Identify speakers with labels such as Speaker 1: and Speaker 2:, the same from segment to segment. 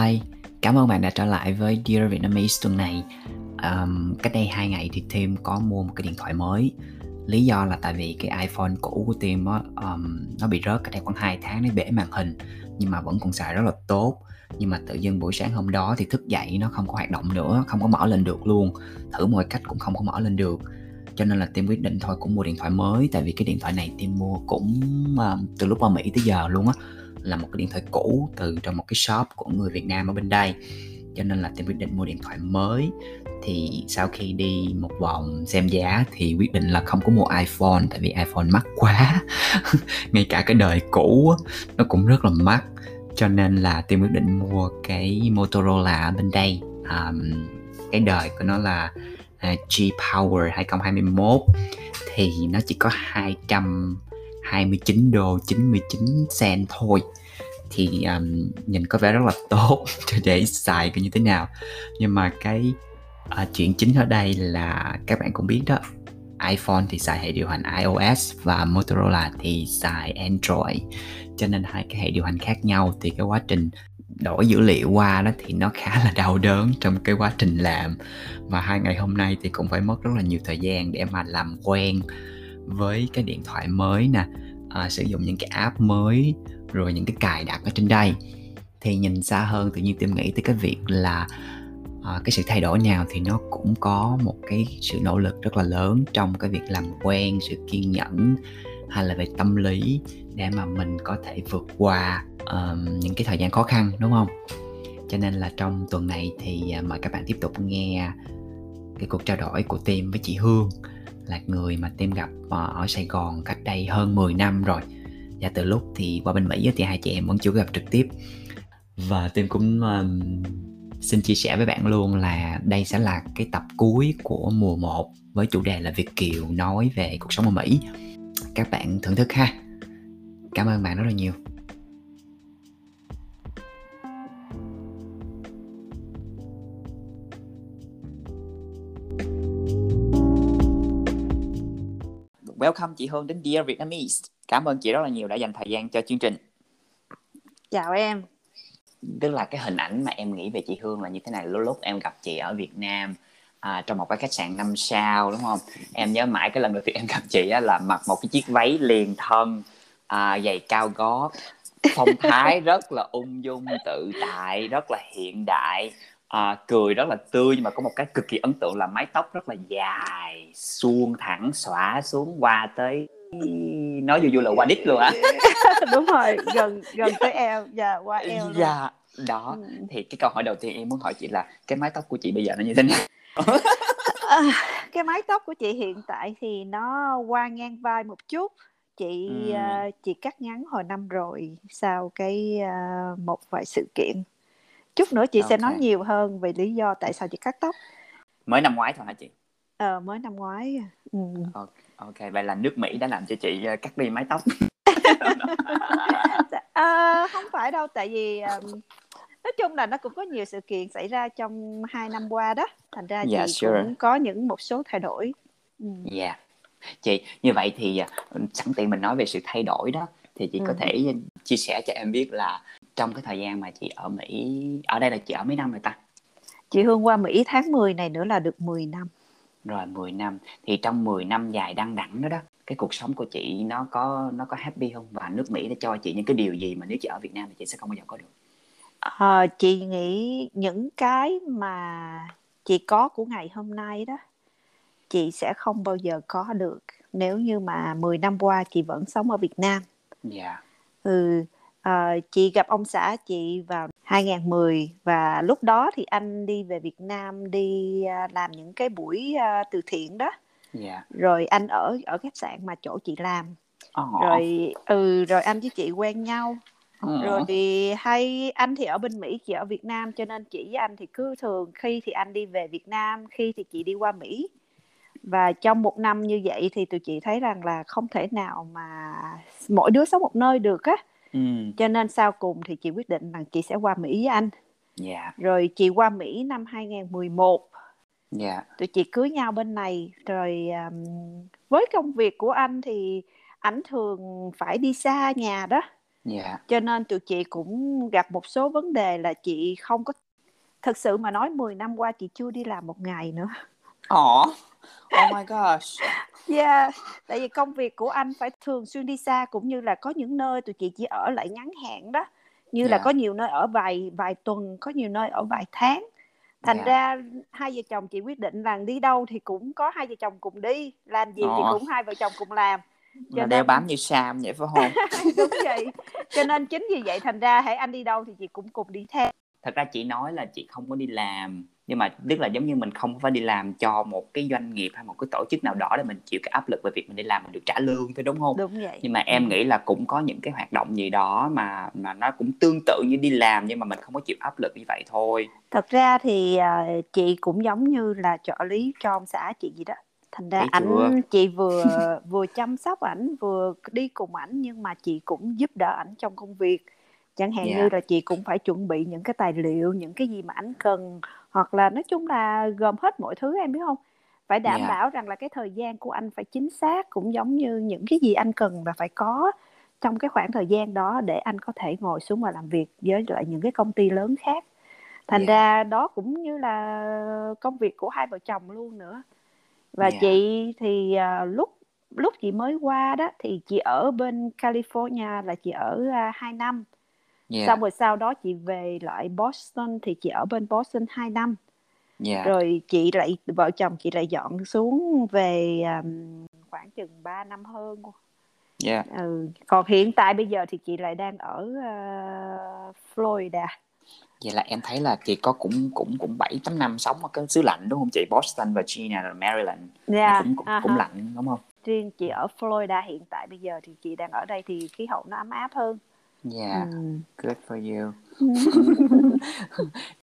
Speaker 1: Hi, cảm ơn bạn đã trở lại với Dear Vietnamese tuần này. Um, cách đây hai ngày thì Tim có mua một cái điện thoại mới. Lý do là tại vì cái iPhone cũ của Tim um, nó bị rớt cách đây khoảng 2 tháng nó bể màn hình nhưng mà vẫn còn xài rất là tốt. Nhưng mà tự dưng buổi sáng hôm đó thì thức dậy nó không có hoạt động nữa không có mở lên được luôn. Thử mọi cách cũng không có mở lên được. Cho nên là Tim quyết định thôi cũng mua điện thoại mới tại vì cái điện thoại này Tim mua cũng uh, từ lúc ở Mỹ tới giờ luôn á là một cái điện thoại cũ từ trong một cái shop của người Việt Nam ở bên đây. Cho nên là tìm quyết định mua điện thoại mới. Thì sau khi đi một vòng xem giá thì quyết định là không có mua iPhone tại vì iPhone mắc quá. Ngay cả cái đời cũ nó cũng rất là mắc. Cho nên là tìm quyết định mua cái Motorola ở bên đây. Um, cái đời của nó là uh, G Power 2021 thì nó chỉ có 200. 29 đô 99 cent thôi. Thì um, nhìn có vẻ rất là tốt để xài cái như thế nào. Nhưng mà cái uh, chuyện chính ở đây là các bạn cũng biết đó iPhone thì xài hệ điều hành iOS và Motorola thì xài Android. Cho nên hai cái hệ điều hành khác nhau thì cái quá trình đổi dữ liệu qua đó thì nó khá là đau đớn trong cái quá trình làm. Và hai ngày hôm nay thì cũng phải mất rất là nhiều thời gian để mà làm quen với cái điện thoại mới nè à, sử dụng những cái app mới rồi những cái cài đặt ở trên đây. Thì nhìn xa hơn tự nhiên tim nghĩ tới cái việc là à, cái sự thay đổi nào thì nó cũng có một cái sự nỗ lực rất là lớn trong cái việc làm quen sự kiên nhẫn hay là về tâm lý để mà mình có thể vượt qua um, những cái thời gian khó khăn đúng không? Cho nên là trong tuần này thì à, mời các bạn tiếp tục nghe cái cuộc trao đổi của Tim với chị Hương là người mà Tim gặp ờ, ở Sài Gòn cách đây hơn 10 năm rồi. Và từ lúc thì qua bên Mỹ thì hai chị em vẫn chưa gặp trực tiếp. Và Tim cũng um, xin chia sẻ với bạn luôn là đây sẽ là cái tập cuối của mùa 1 với chủ đề là Việt Kiều nói về cuộc sống ở Mỹ. Các bạn thưởng thức ha. Cảm ơn bạn rất là nhiều. Welcome chị Hương đến Dear Vietnamese. Cảm ơn chị rất là nhiều đã dành thời gian cho chương trình.
Speaker 2: Chào em.
Speaker 1: Tức là cái hình ảnh mà em nghĩ về chị Hương là như thế này. Lúc lúc em gặp chị ở Việt Nam à, trong một cái khách sạn năm sao đúng không? Em nhớ mãi cái lần đầu tiên em gặp chị á, là mặc một cái chiếc váy liền thân, à, giày cao gót, phong thái rất là ung dung tự tại, rất là hiện đại à, cười rất là tươi nhưng mà có một cái cực kỳ ấn tượng là mái tóc rất là dài suông thẳng xõa xuống qua tới nói vui vui là qua đít luôn á
Speaker 2: đúng rồi gần gần tới eo và dạ, qua eo luôn.
Speaker 1: dạ đó ừ. thì cái câu hỏi đầu tiên em muốn hỏi chị là cái mái tóc của chị bây giờ nó như thế nào
Speaker 2: à, cái mái tóc của chị hiện tại thì nó qua ngang vai một chút chị ừ. uh, chị cắt ngắn hồi năm rồi sau cái uh, một vài sự kiện chút nữa chị okay. sẽ nói nhiều hơn về lý do tại sao chị cắt tóc
Speaker 1: mới năm ngoái thôi hả chị
Speaker 2: ờ mới năm ngoái ừ.
Speaker 1: ok vậy là nước mỹ đã làm cho chị ờ, cắt đi mái tóc
Speaker 2: à, không phải đâu tại vì um, nói chung là nó cũng có nhiều sự kiện xảy ra trong hai năm qua đó thành ra yeah, chị sure. cũng có những một số thay đổi
Speaker 1: ừ. yeah chị như vậy thì ờ, sẵn tiện mình nói về sự thay đổi đó thì chị ừ. có thể chia sẻ cho em biết là trong cái thời gian mà chị ở Mỹ ở đây là chị ở mấy năm rồi ta?
Speaker 2: Chị Hương qua Mỹ tháng 10 này nữa là được 10 năm.
Speaker 1: Rồi 10 năm. Thì trong 10 năm dài đăng đẳng đó đó cái cuộc sống của chị nó có nó có happy không? Và nước Mỹ đã cho chị những cái điều gì mà nếu chị ở Việt Nam thì chị sẽ không bao giờ có được?
Speaker 2: À, chị nghĩ những cái mà chị có của ngày hôm nay đó chị sẽ không bao giờ có được. Nếu như mà 10 năm qua chị vẫn sống ở Việt Nam.
Speaker 1: Dạ. Yeah.
Speaker 2: Ừ, à, chị gặp ông xã chị vào 2010 và lúc đó thì anh đi về Việt Nam đi uh, làm những cái buổi uh, từ thiện đó.
Speaker 1: Yeah. Dạ.
Speaker 2: Rồi anh ở ở khách sạn mà chỗ chị làm. Oh. Rồi ừ rồi anh với chị quen nhau. Oh. Rồi thì hay anh thì ở bên Mỹ chị ở Việt Nam cho nên chị với anh thì cứ thường khi thì anh đi về Việt Nam khi thì chị đi qua Mỹ và trong một năm như vậy thì tụi chị thấy rằng là không thể nào mà mỗi đứa sống một nơi được á ừ. cho nên sau cùng thì chị quyết định rằng chị sẽ qua Mỹ với anh
Speaker 1: yeah. Dạ.
Speaker 2: rồi chị qua Mỹ năm 2011
Speaker 1: yeah. Dạ.
Speaker 2: tụi chị cưới nhau bên này rồi um, với công việc của anh thì ảnh thường phải đi xa nhà đó
Speaker 1: yeah.
Speaker 2: cho nên tụi chị cũng gặp một số vấn đề là chị không có thực sự mà nói 10 năm qua chị chưa đi làm một ngày nữa
Speaker 1: Ồ, oh my gosh.
Speaker 2: Yeah, tại vì công việc của anh phải thường xuyên đi xa cũng như là có những nơi tụi chị chỉ ở lại ngắn hạn đó. Như là
Speaker 1: Yeah.
Speaker 2: có nhiều nơi ở vài vài tuần, có nhiều nơi ở vài tháng. Thành
Speaker 1: Yeah.
Speaker 2: ra hai vợ chồng chị quyết định là đi đâu thì cũng có hai vợ chồng cùng đi, làm gì thì
Speaker 1: Ồ.
Speaker 2: cũng hai vợ chồng cùng làm. Cho
Speaker 1: Là
Speaker 2: nên
Speaker 1: đeo bám như Sam vậy phải không?
Speaker 2: đúng vậy. Cho nên chính vì vậy thành ra hãy anh đi đâu thì chị cũng cùng đi theo.
Speaker 1: Thật ra chị nói là chị không có đi làm nhưng mà tức là giống như mình không phải đi làm cho một cái doanh nghiệp hay một cái tổ chức nào đó để mình chịu cái áp lực về việc mình đi làm mình được trả lương thôi đúng không?
Speaker 2: Đúng vậy.
Speaker 1: nhưng mà em nghĩ là cũng có những cái hoạt động gì đó mà mà nó cũng tương tự như đi làm nhưng mà mình không có chịu áp lực như vậy thôi
Speaker 2: Thật ra thì à, chị cũng giống như là trợ lý cho ông xã chị gì đó. Thành ra ảnh chị vừa vừa chăm sóc ảnh vừa đi cùng ảnh nhưng mà chị cũng giúp đỡ ảnh trong công việc. Chẳng hạn
Speaker 1: Dạ.
Speaker 2: như là chị cũng phải chuẩn bị những cái tài liệu, những cái gì mà ảnh cần hoặc là nói chung là gồm hết mọi thứ em biết không? Phải đảm
Speaker 1: Dạ.
Speaker 2: bảo rằng là cái thời gian của anh phải chính xác cũng giống như những cái gì anh cần là phải có trong cái khoảng thời gian đó để anh có thể ngồi xuống và làm việc với lại những cái công ty lớn khác thành
Speaker 1: Dạ.
Speaker 2: ra đó cũng như là công việc của hai vợ chồng luôn nữa và
Speaker 1: Dạ.
Speaker 2: chị thì à, lúc lúc chị mới qua đó thì chị ở bên California là chị ở uh, 2 năm
Speaker 1: yeah.
Speaker 2: xong rồi sau đó chị về lại Boston thì chị ở bên Boston 2 năm
Speaker 1: yeah.
Speaker 2: rồi chị lại vợ chồng chị lại dọn xuống về um, khoảng chừng 3 năm hơn
Speaker 1: yeah.
Speaker 2: ừ. còn hiện tại bây giờ thì chị lại đang ở uh, Florida
Speaker 1: vậy là em thấy là chị có cũng cũng cũng bảy tám năm sống ở cái xứ lạnh đúng không chị Boston Virginia Maryland
Speaker 2: Dạ,
Speaker 1: cũng cũng,
Speaker 2: à
Speaker 1: cũng lạnh đúng không
Speaker 2: riêng chị ở Florida hiện tại bây giờ thì chị đang ở đây thì khí hậu nó ấm áp hơn
Speaker 1: yeah
Speaker 2: ừ.
Speaker 1: good for you.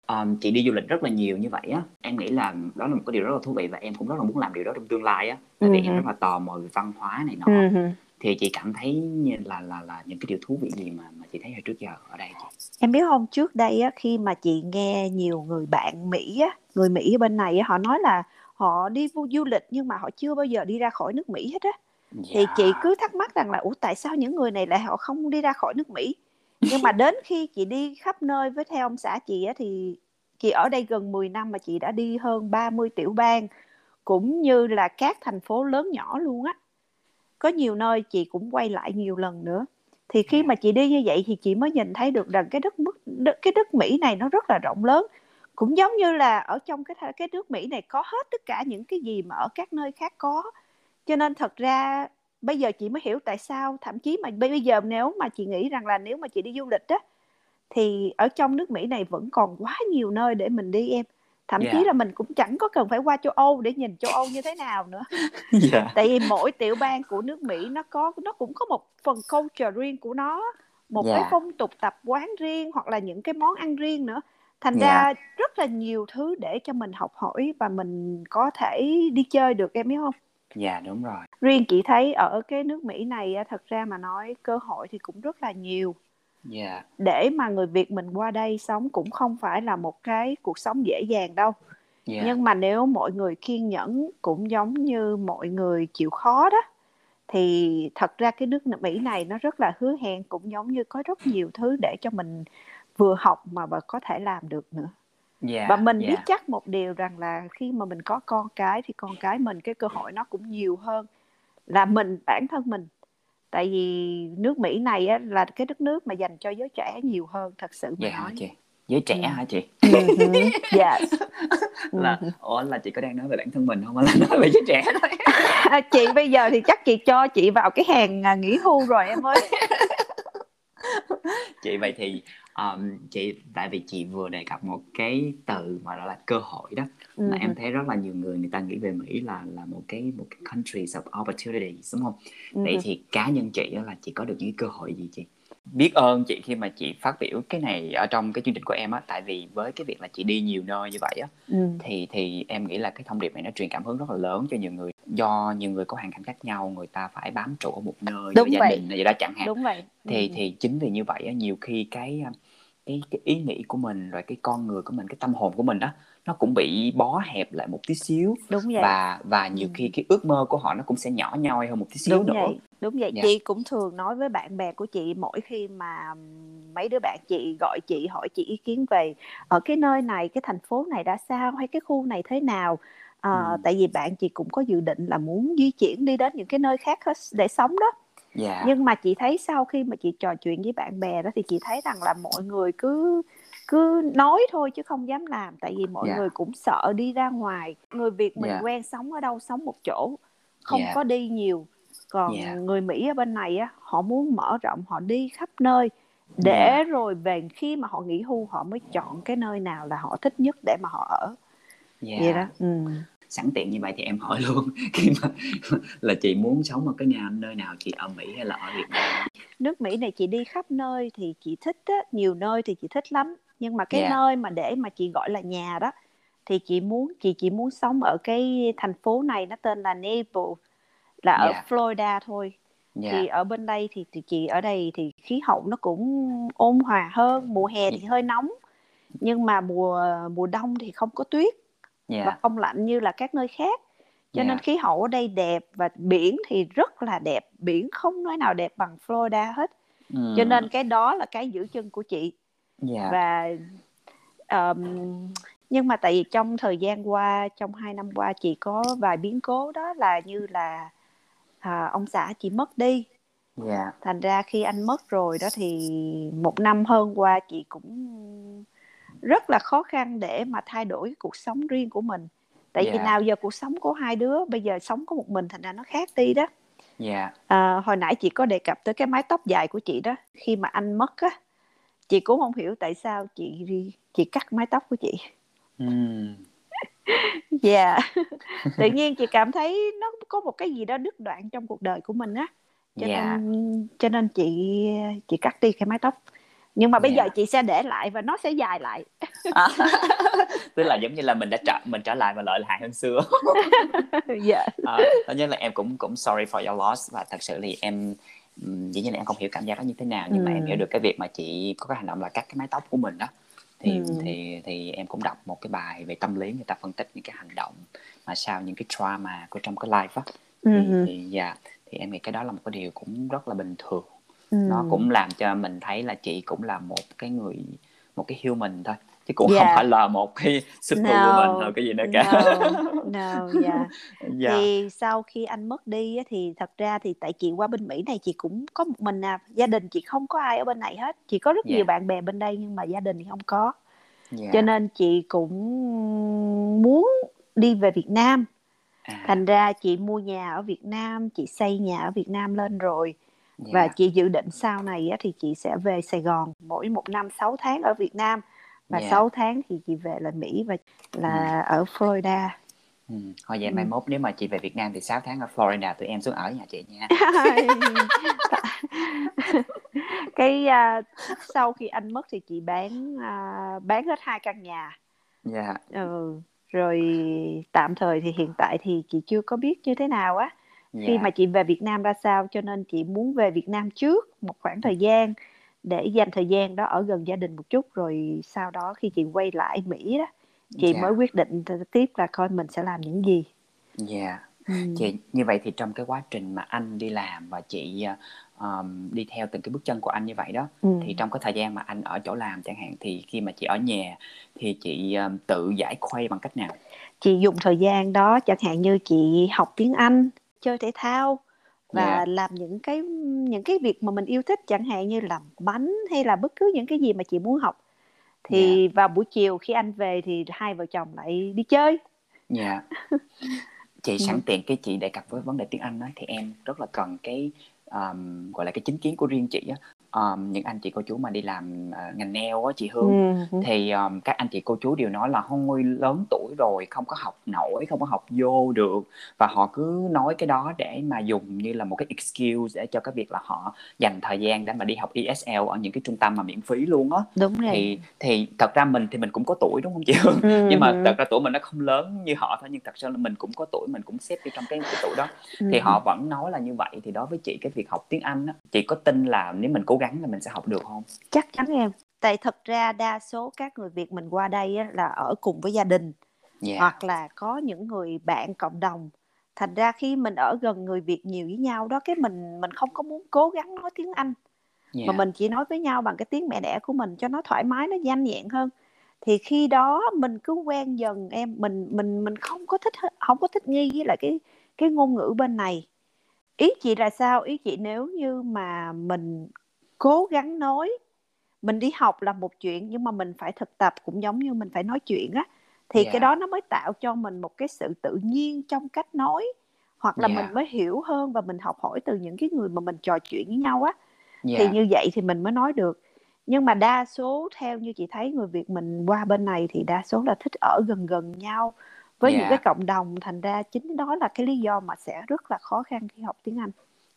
Speaker 1: Um, chị đi du lịch rất là nhiều như vậy á. Em nghĩ là đó là một cái điều rất là thú vị và em cũng rất là muốn làm điều đó trong tương lai á. Tại vì
Speaker 2: Ừ
Speaker 1: em rất là tò mò về văn hóa này nọ.
Speaker 2: Ừ.
Speaker 1: thì chị cảm thấy như là là là những cái điều thú vị gì mà mà chị thấy hồi trước giờ ở đây
Speaker 2: em biết không trước đây á khi mà chị nghe nhiều người bạn Mỹ á người Mỹ ở bên này á họ nói là họ đi du du lịch nhưng mà họ chưa bao giờ đi ra khỏi nước Mỹ hết á thì
Speaker 1: Dạ.
Speaker 2: chị cứ thắc mắc rằng là ủa tại sao những người này lại họ không đi ra khỏi nước Mỹ? Nhưng mà đến khi chị đi khắp nơi với theo ông xã chị á thì chị ở đây gần 10 năm mà chị đã đi hơn 30 tiểu bang cũng như là các thành phố lớn nhỏ luôn á. Có nhiều nơi chị cũng quay lại nhiều lần nữa. Thì khi mà chị đi như vậy thì chị mới nhìn thấy được rằng cái đất mức cái đất Mỹ này nó rất là rộng lớn. Cũng giống như là ở trong cái cái nước Mỹ này có hết tất cả những cái gì mà ở các nơi khác có cho nên thật ra bây giờ chị mới hiểu tại sao thậm chí mà bây giờ nếu mà chị nghĩ rằng là nếu mà chị đi du lịch á thì ở trong nước Mỹ này vẫn còn quá nhiều nơi để mình đi em thậm chí
Speaker 1: Dạ.
Speaker 2: là mình cũng chẳng có cần phải qua châu Âu để nhìn châu Âu như thế nào nữa
Speaker 1: Dạ.
Speaker 2: tại vì mỗi tiểu bang của nước Mỹ nó có nó cũng có một phần culture riêng của nó một cái
Speaker 1: Dạ.
Speaker 2: phong tục tập quán riêng hoặc là những cái món ăn riêng nữa thành
Speaker 1: Dạ.
Speaker 2: ra rất là nhiều thứ để cho mình học hỏi và mình có thể đi chơi được em biết không
Speaker 1: dạ đúng rồi.
Speaker 2: Riêng chị thấy ở cái nước Mỹ này thật ra mà nói cơ hội thì cũng rất là nhiều.
Speaker 1: Dạ.
Speaker 2: Để mà người Việt mình qua đây sống cũng không phải là một cái cuộc sống dễ dàng đâu.
Speaker 1: Dạ.
Speaker 2: Nhưng mà nếu mọi người kiên nhẫn cũng giống như mọi người chịu khó đó thì thật ra cái nước Mỹ này nó rất là hứa hẹn cũng giống như có rất nhiều thứ để cho mình vừa học mà và có thể làm được nữa
Speaker 1: dạ
Speaker 2: và mình
Speaker 1: dạ.
Speaker 2: biết chắc một điều rằng là khi mà mình có con cái thì con cái mình cái cơ hội nó cũng nhiều hơn là mình bản thân mình. Tại vì nước Mỹ này á, là cái đất nước mà dành cho giới trẻ nhiều hơn thật sự mà
Speaker 1: dạ hả
Speaker 2: nói.
Speaker 1: chị giới trẻ
Speaker 2: Ừ.
Speaker 1: hả chị?
Speaker 2: Ừ. Yes
Speaker 1: là
Speaker 2: Ừ.
Speaker 1: ủa là chị có đang nói về bản thân mình không? Là nói về giới trẻ thôi?
Speaker 2: À, chị bây giờ thì chắc chị cho chị vào cái hàng à, nghỉ hưu rồi em ơi.
Speaker 1: Chị vậy thì um, chị tại vì chị vừa đề cập một cái từ mà đó là cơ hội đó
Speaker 2: Ừ
Speaker 1: mà em thấy rất là nhiều người người ta nghĩ về Mỹ là là một cái một cái countries of opportunities đúng không?
Speaker 2: Ừ
Speaker 1: vậy thì cá nhân chị á là chị có được những cơ hội gì chị? Biết ơn chị khi mà chị phát biểu cái này ở trong cái chương trình của em á tại vì với cái việc là chị đi nhiều nơi như vậy á
Speaker 2: ừ
Speaker 1: thì thì em nghĩ là cái thông điệp này nó truyền cảm hứng rất là lớn cho nhiều người. Do nhiều người có hoàn cảnh khác nhau người ta phải bám trụ ở một nơi
Speaker 2: Đúng
Speaker 1: gia
Speaker 2: vậy.
Speaker 1: đình gì đó chẳng hạn.
Speaker 2: Đúng vậy.
Speaker 1: Thì
Speaker 2: Ừ.
Speaker 1: thì chính vì như vậy á, nhiều khi cái cái cái ý nghĩ của mình rồi cái con người của mình cái tâm hồn của mình đó nó cũng bị bó hẹp lại một tí xíu
Speaker 2: đúng vậy
Speaker 1: và và nhiều ừ. khi cái ước mơ của họ nó cũng sẽ nhỏ nhoi hơn một tí xíu
Speaker 2: đúng
Speaker 1: nữa
Speaker 2: vậy đúng vậy yeah. Dạ. chị cũng thường nói với bạn bè của chị mỗi khi mà mấy đứa bạn chị gọi chị hỏi chị ý kiến về ở cái nơi này cái thành phố này đã sao hay cái khu này thế nào à, ừ. tại vì bạn chị cũng có dự định là muốn di chuyển đi đến những cái nơi khác để sống đó yeah. Dạ. nhưng mà chị thấy sau khi mà chị trò chuyện với bạn bè đó thì chị thấy rằng là mọi người cứ cứ nói thôi chứ không dám làm tại vì mọi yeah. Dạ. người cũng sợ đi ra ngoài người việt mình yeah. quen sống ở đâu sống một chỗ không yeah. có đi nhiều còn yeah. người mỹ ở bên này á họ muốn mở rộng họ đi khắp nơi để yeah. rồi về khi mà họ nghỉ hưu họ mới chọn cái nơi nào là họ thích nhất để mà họ ở yeah. vậy đó ừ.
Speaker 1: Sẵn tiện như vậy thì em hỏi luôn. Khi mà là chị muốn sống ở cái nhà nơi nào chị ở mỹ hay là ở việt nam?
Speaker 2: Nước mỹ này chị đi khắp nơi thì chị thích á, nhiều nơi thì chị thích lắm. Nhưng mà cái yeah. nơi mà để mà chị gọi là nhà đó thì chị muốn chị chỉ muốn sống ở cái thành phố này nó tên là Naples là yeah. ở Florida thôi. Yeah. thì ở bên đây thì, thì chị ở đây thì khí hậu nó cũng ôn hòa hơn mùa hè thì hơi nóng. Nhưng mà mùa mùa đông thì không có tuyết yeah. và không lạnh như là các nơi khác cho yeah. nên khí hậu ở đây đẹp và biển thì rất là đẹp biển không nói nào đẹp bằng Florida hết mm. cho nên cái đó là cái giữ chân của chị yeah. và um, nhưng mà tại vì trong thời gian qua trong hai năm qua chị có vài biến cố đó là như là à, ông xã chị mất đi yeah. thành ra khi anh mất rồi đó thì một năm hơn qua chị cũng rất là khó khăn để mà thay đổi cuộc sống riêng của mình tại yeah. vì nào giờ cuộc sống của hai đứa bây giờ sống có một mình thành ra nó khác đi đó yeah. à, hồi nãy chị có đề cập tới cái mái tóc dài của chị đó khi mà anh mất á chị cũng không hiểu tại sao chị chị cắt mái tóc của chị mm. dạ yeah. tự nhiên chị cảm thấy nó có một cái gì đó đứt đoạn trong cuộc đời của mình á cho yeah. Dạ. nên cho nên chị chị cắt đi cái mái tóc nhưng mà bây yeah. giờ chị sẽ để lại và nó sẽ dài lại à,
Speaker 1: tức là giống như là mình đã trở mình trở lại và lợi hại hơn xưa dạ yeah. à, là em cũng cũng sorry for your loss và thật sự thì em dĩ nhiên là em không hiểu cảm giác đó như thế nào nhưng ừ. mà em hiểu được cái việc mà chị có cái hành động là cắt cái mái tóc của mình đó thì ừ. thì thì em cũng đọc một cái bài về tâm lý người ta phân tích những cái hành động mà sau những cái trauma của trong cái life á ừ. thì, thì yeah, thì em nghĩ cái đó là một cái điều cũng rất là bình thường ừ. nó cũng làm cho mình thấy là chị cũng là một cái người một cái human thôi chứ cũng yeah. không phải là một cái superwoman no, hoặc cái gì nữa cả
Speaker 2: no, no yeah. yeah. thì sau khi anh mất đi thì thật ra thì tại chị qua bên Mỹ này chị cũng có một mình à gia đình chị không có ai ở bên này hết chị có rất yeah. nhiều bạn bè bên đây nhưng mà gia đình thì không có yeah. cho nên chị cũng muốn đi về Việt Nam à. thành ra chị mua nhà ở Việt Nam chị xây nhà ở Việt Nam lên rồi yeah. và chị dự định sau này thì chị sẽ về Sài Gòn mỗi một năm 6 tháng ở Việt Nam và yeah. 6 tháng thì chị về là Mỹ và là ừ. ở Florida
Speaker 1: Ừ. Thôi vậy ừ. mai mốt nếu mà chị về Việt Nam thì 6 tháng ở Florida tụi em xuống ở nhà chị nha.
Speaker 2: cái uh, sau khi anh mất thì chị bán uh, bán hết hai căn nhà. Dạ. Yeah. Ừ. Rồi tạm thời thì hiện tại thì chị chưa có biết như thế nào á. Yeah. Khi dạ. mà chị về Việt Nam ra sao cho nên chị muốn về Việt Nam trước một khoảng thời gian để dành thời gian đó ở gần gia đình một chút rồi sau đó khi chị quay lại Mỹ đó chị yeah. Dạ. mới quyết định tiếp là coi mình sẽ làm những gì.
Speaker 1: Dạ. Yeah. Ừ. Chị như vậy thì trong cái quá trình mà anh đi làm và chị um, đi theo từng cái bước chân của anh như vậy đó ừ. thì trong cái thời gian mà anh ở chỗ làm chẳng hạn thì khi mà chị ở nhà thì chị um, tự giải khuây bằng cách nào?
Speaker 2: Chị dùng thời gian đó chẳng hạn như chị học tiếng Anh, chơi thể thao và yeah. Dạ. làm những cái những cái việc mà mình yêu thích chẳng hạn như làm bánh hay là bất cứ những cái gì mà chị muốn học thì yeah. Dạ. vào buổi chiều khi anh về thì hai vợ chồng lại đi chơi
Speaker 1: dạ yeah. chị sẵn tiện cái chị đề cập với vấn đề tiếng anh đó thì em rất là cần cái um, gọi là cái chính kiến của riêng chị á um, những anh chị cô chú mà đi làm uh, ngành nail á chị Hương ừ. thì um, các anh chị cô chú đều nói là thôi lớn tuổi rồi không có học nổi không có học vô được và họ cứ nói cái đó để mà dùng như là một cái excuse để cho cái việc là họ dành thời gian để mà đi học ESL ở những cái trung tâm mà miễn phí luôn á
Speaker 2: đúng rồi
Speaker 1: thì thì thật ra mình thì mình cũng có tuổi đúng không chị Hương ừ. nhưng mà thật ra tuổi mình nó không lớn như họ thôi nhưng thật sự là mình cũng có tuổi mình cũng xếp vô trong cái, cái tuổi đó ừ. thì họ vẫn nói là như vậy thì đối với chị cái việc học tiếng Anh á chị có tin là nếu mình cố gắng là mình sẽ học được không?
Speaker 2: Chắc chắn em. Tại thật ra đa số các người Việt mình qua đây á, là ở cùng với gia đình. Yeah. hoặc là có những người bạn cộng đồng. Thành ra khi mình ở gần người Việt nhiều với nhau đó cái mình mình không có muốn cố gắng nói tiếng Anh. Yeah. mà mình chỉ nói với nhau bằng cái tiếng mẹ đẻ của mình cho nó thoải mái nó nhanh nhẹn hơn. Thì khi đó mình cứ quen dần em. Mình mình mình không có thích không có thích nghi với lại cái cái ngôn ngữ bên này. Ý chị là sao? Ý chị nếu như mà mình cố gắng nói mình đi học là một chuyện nhưng mà mình phải thực tập cũng giống như mình phải nói chuyện á thì yeah. cái đó nó mới tạo cho mình một cái sự tự nhiên trong cách nói hoặc là yeah. mình mới hiểu hơn và mình học hỏi từ những cái người mà mình trò chuyện với nhau á yeah. thì như vậy thì mình mới nói được nhưng mà đa số theo như chị thấy người Việt mình qua bên này thì đa số là thích ở gần gần nhau với yeah. những cái cộng đồng thành ra chính đó là cái lý do mà sẽ rất là khó khăn khi học tiếng Anh.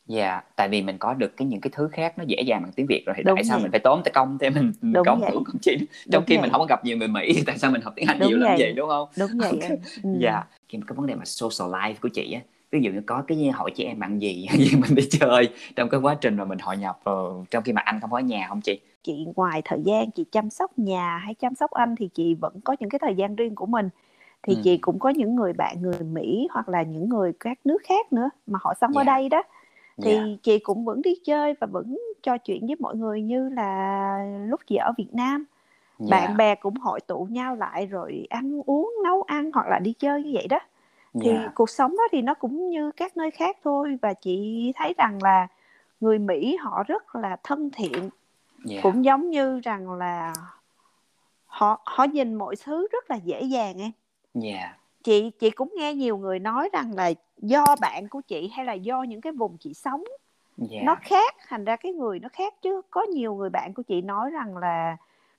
Speaker 1: Dạ, yeah, tại vì mình có được cái những cái thứ khác nó dễ dàng bằng tiếng Việt rồi thì Đúng tại sao vậy. mình phải tốn tới công để mình Đúng công hưởng không chị? Trong Đúng khi vậy. mình không có gặp nhiều người Mỹ thì tại sao mình học tiếng Anh Đúng nhiều vậy. làm gì đúng không?
Speaker 2: Đúng vậy.
Speaker 1: Ừ. Dạ, cái cái vấn đề mà social life của chị á, ví dụ như có cái hỏi chị em bạn gì gì mình đi chơi trong cái quá trình mà mình hội nhập trong khi mà anh không có ở nhà không chị?
Speaker 2: Chị ngoài thời gian chị chăm sóc nhà hay chăm sóc anh thì chị vẫn có những cái thời gian riêng của mình thì ừ. chị cũng có những người bạn người Mỹ hoặc là những người các nước khác nữa mà họ sống yeah. ở đây đó thì yeah. chị cũng vẫn đi chơi và vẫn trò chuyện với mọi người như là lúc chị ở Việt Nam yeah. bạn bè cũng hội tụ nhau lại rồi ăn uống nấu ăn hoặc là đi chơi như vậy đó thì yeah. cuộc sống đó thì nó cũng như các nơi khác thôi và chị thấy rằng là người Mỹ họ rất là thân thiện yeah. cũng giống như rằng là họ họ nhìn mọi thứ rất là dễ dàng em
Speaker 1: Yeah.
Speaker 2: Chị chị cũng nghe nhiều người nói rằng là do bạn của chị hay là do những cái vùng chị sống yeah. nó khác thành ra cái người nó khác chứ có nhiều người bạn của chị nói rằng là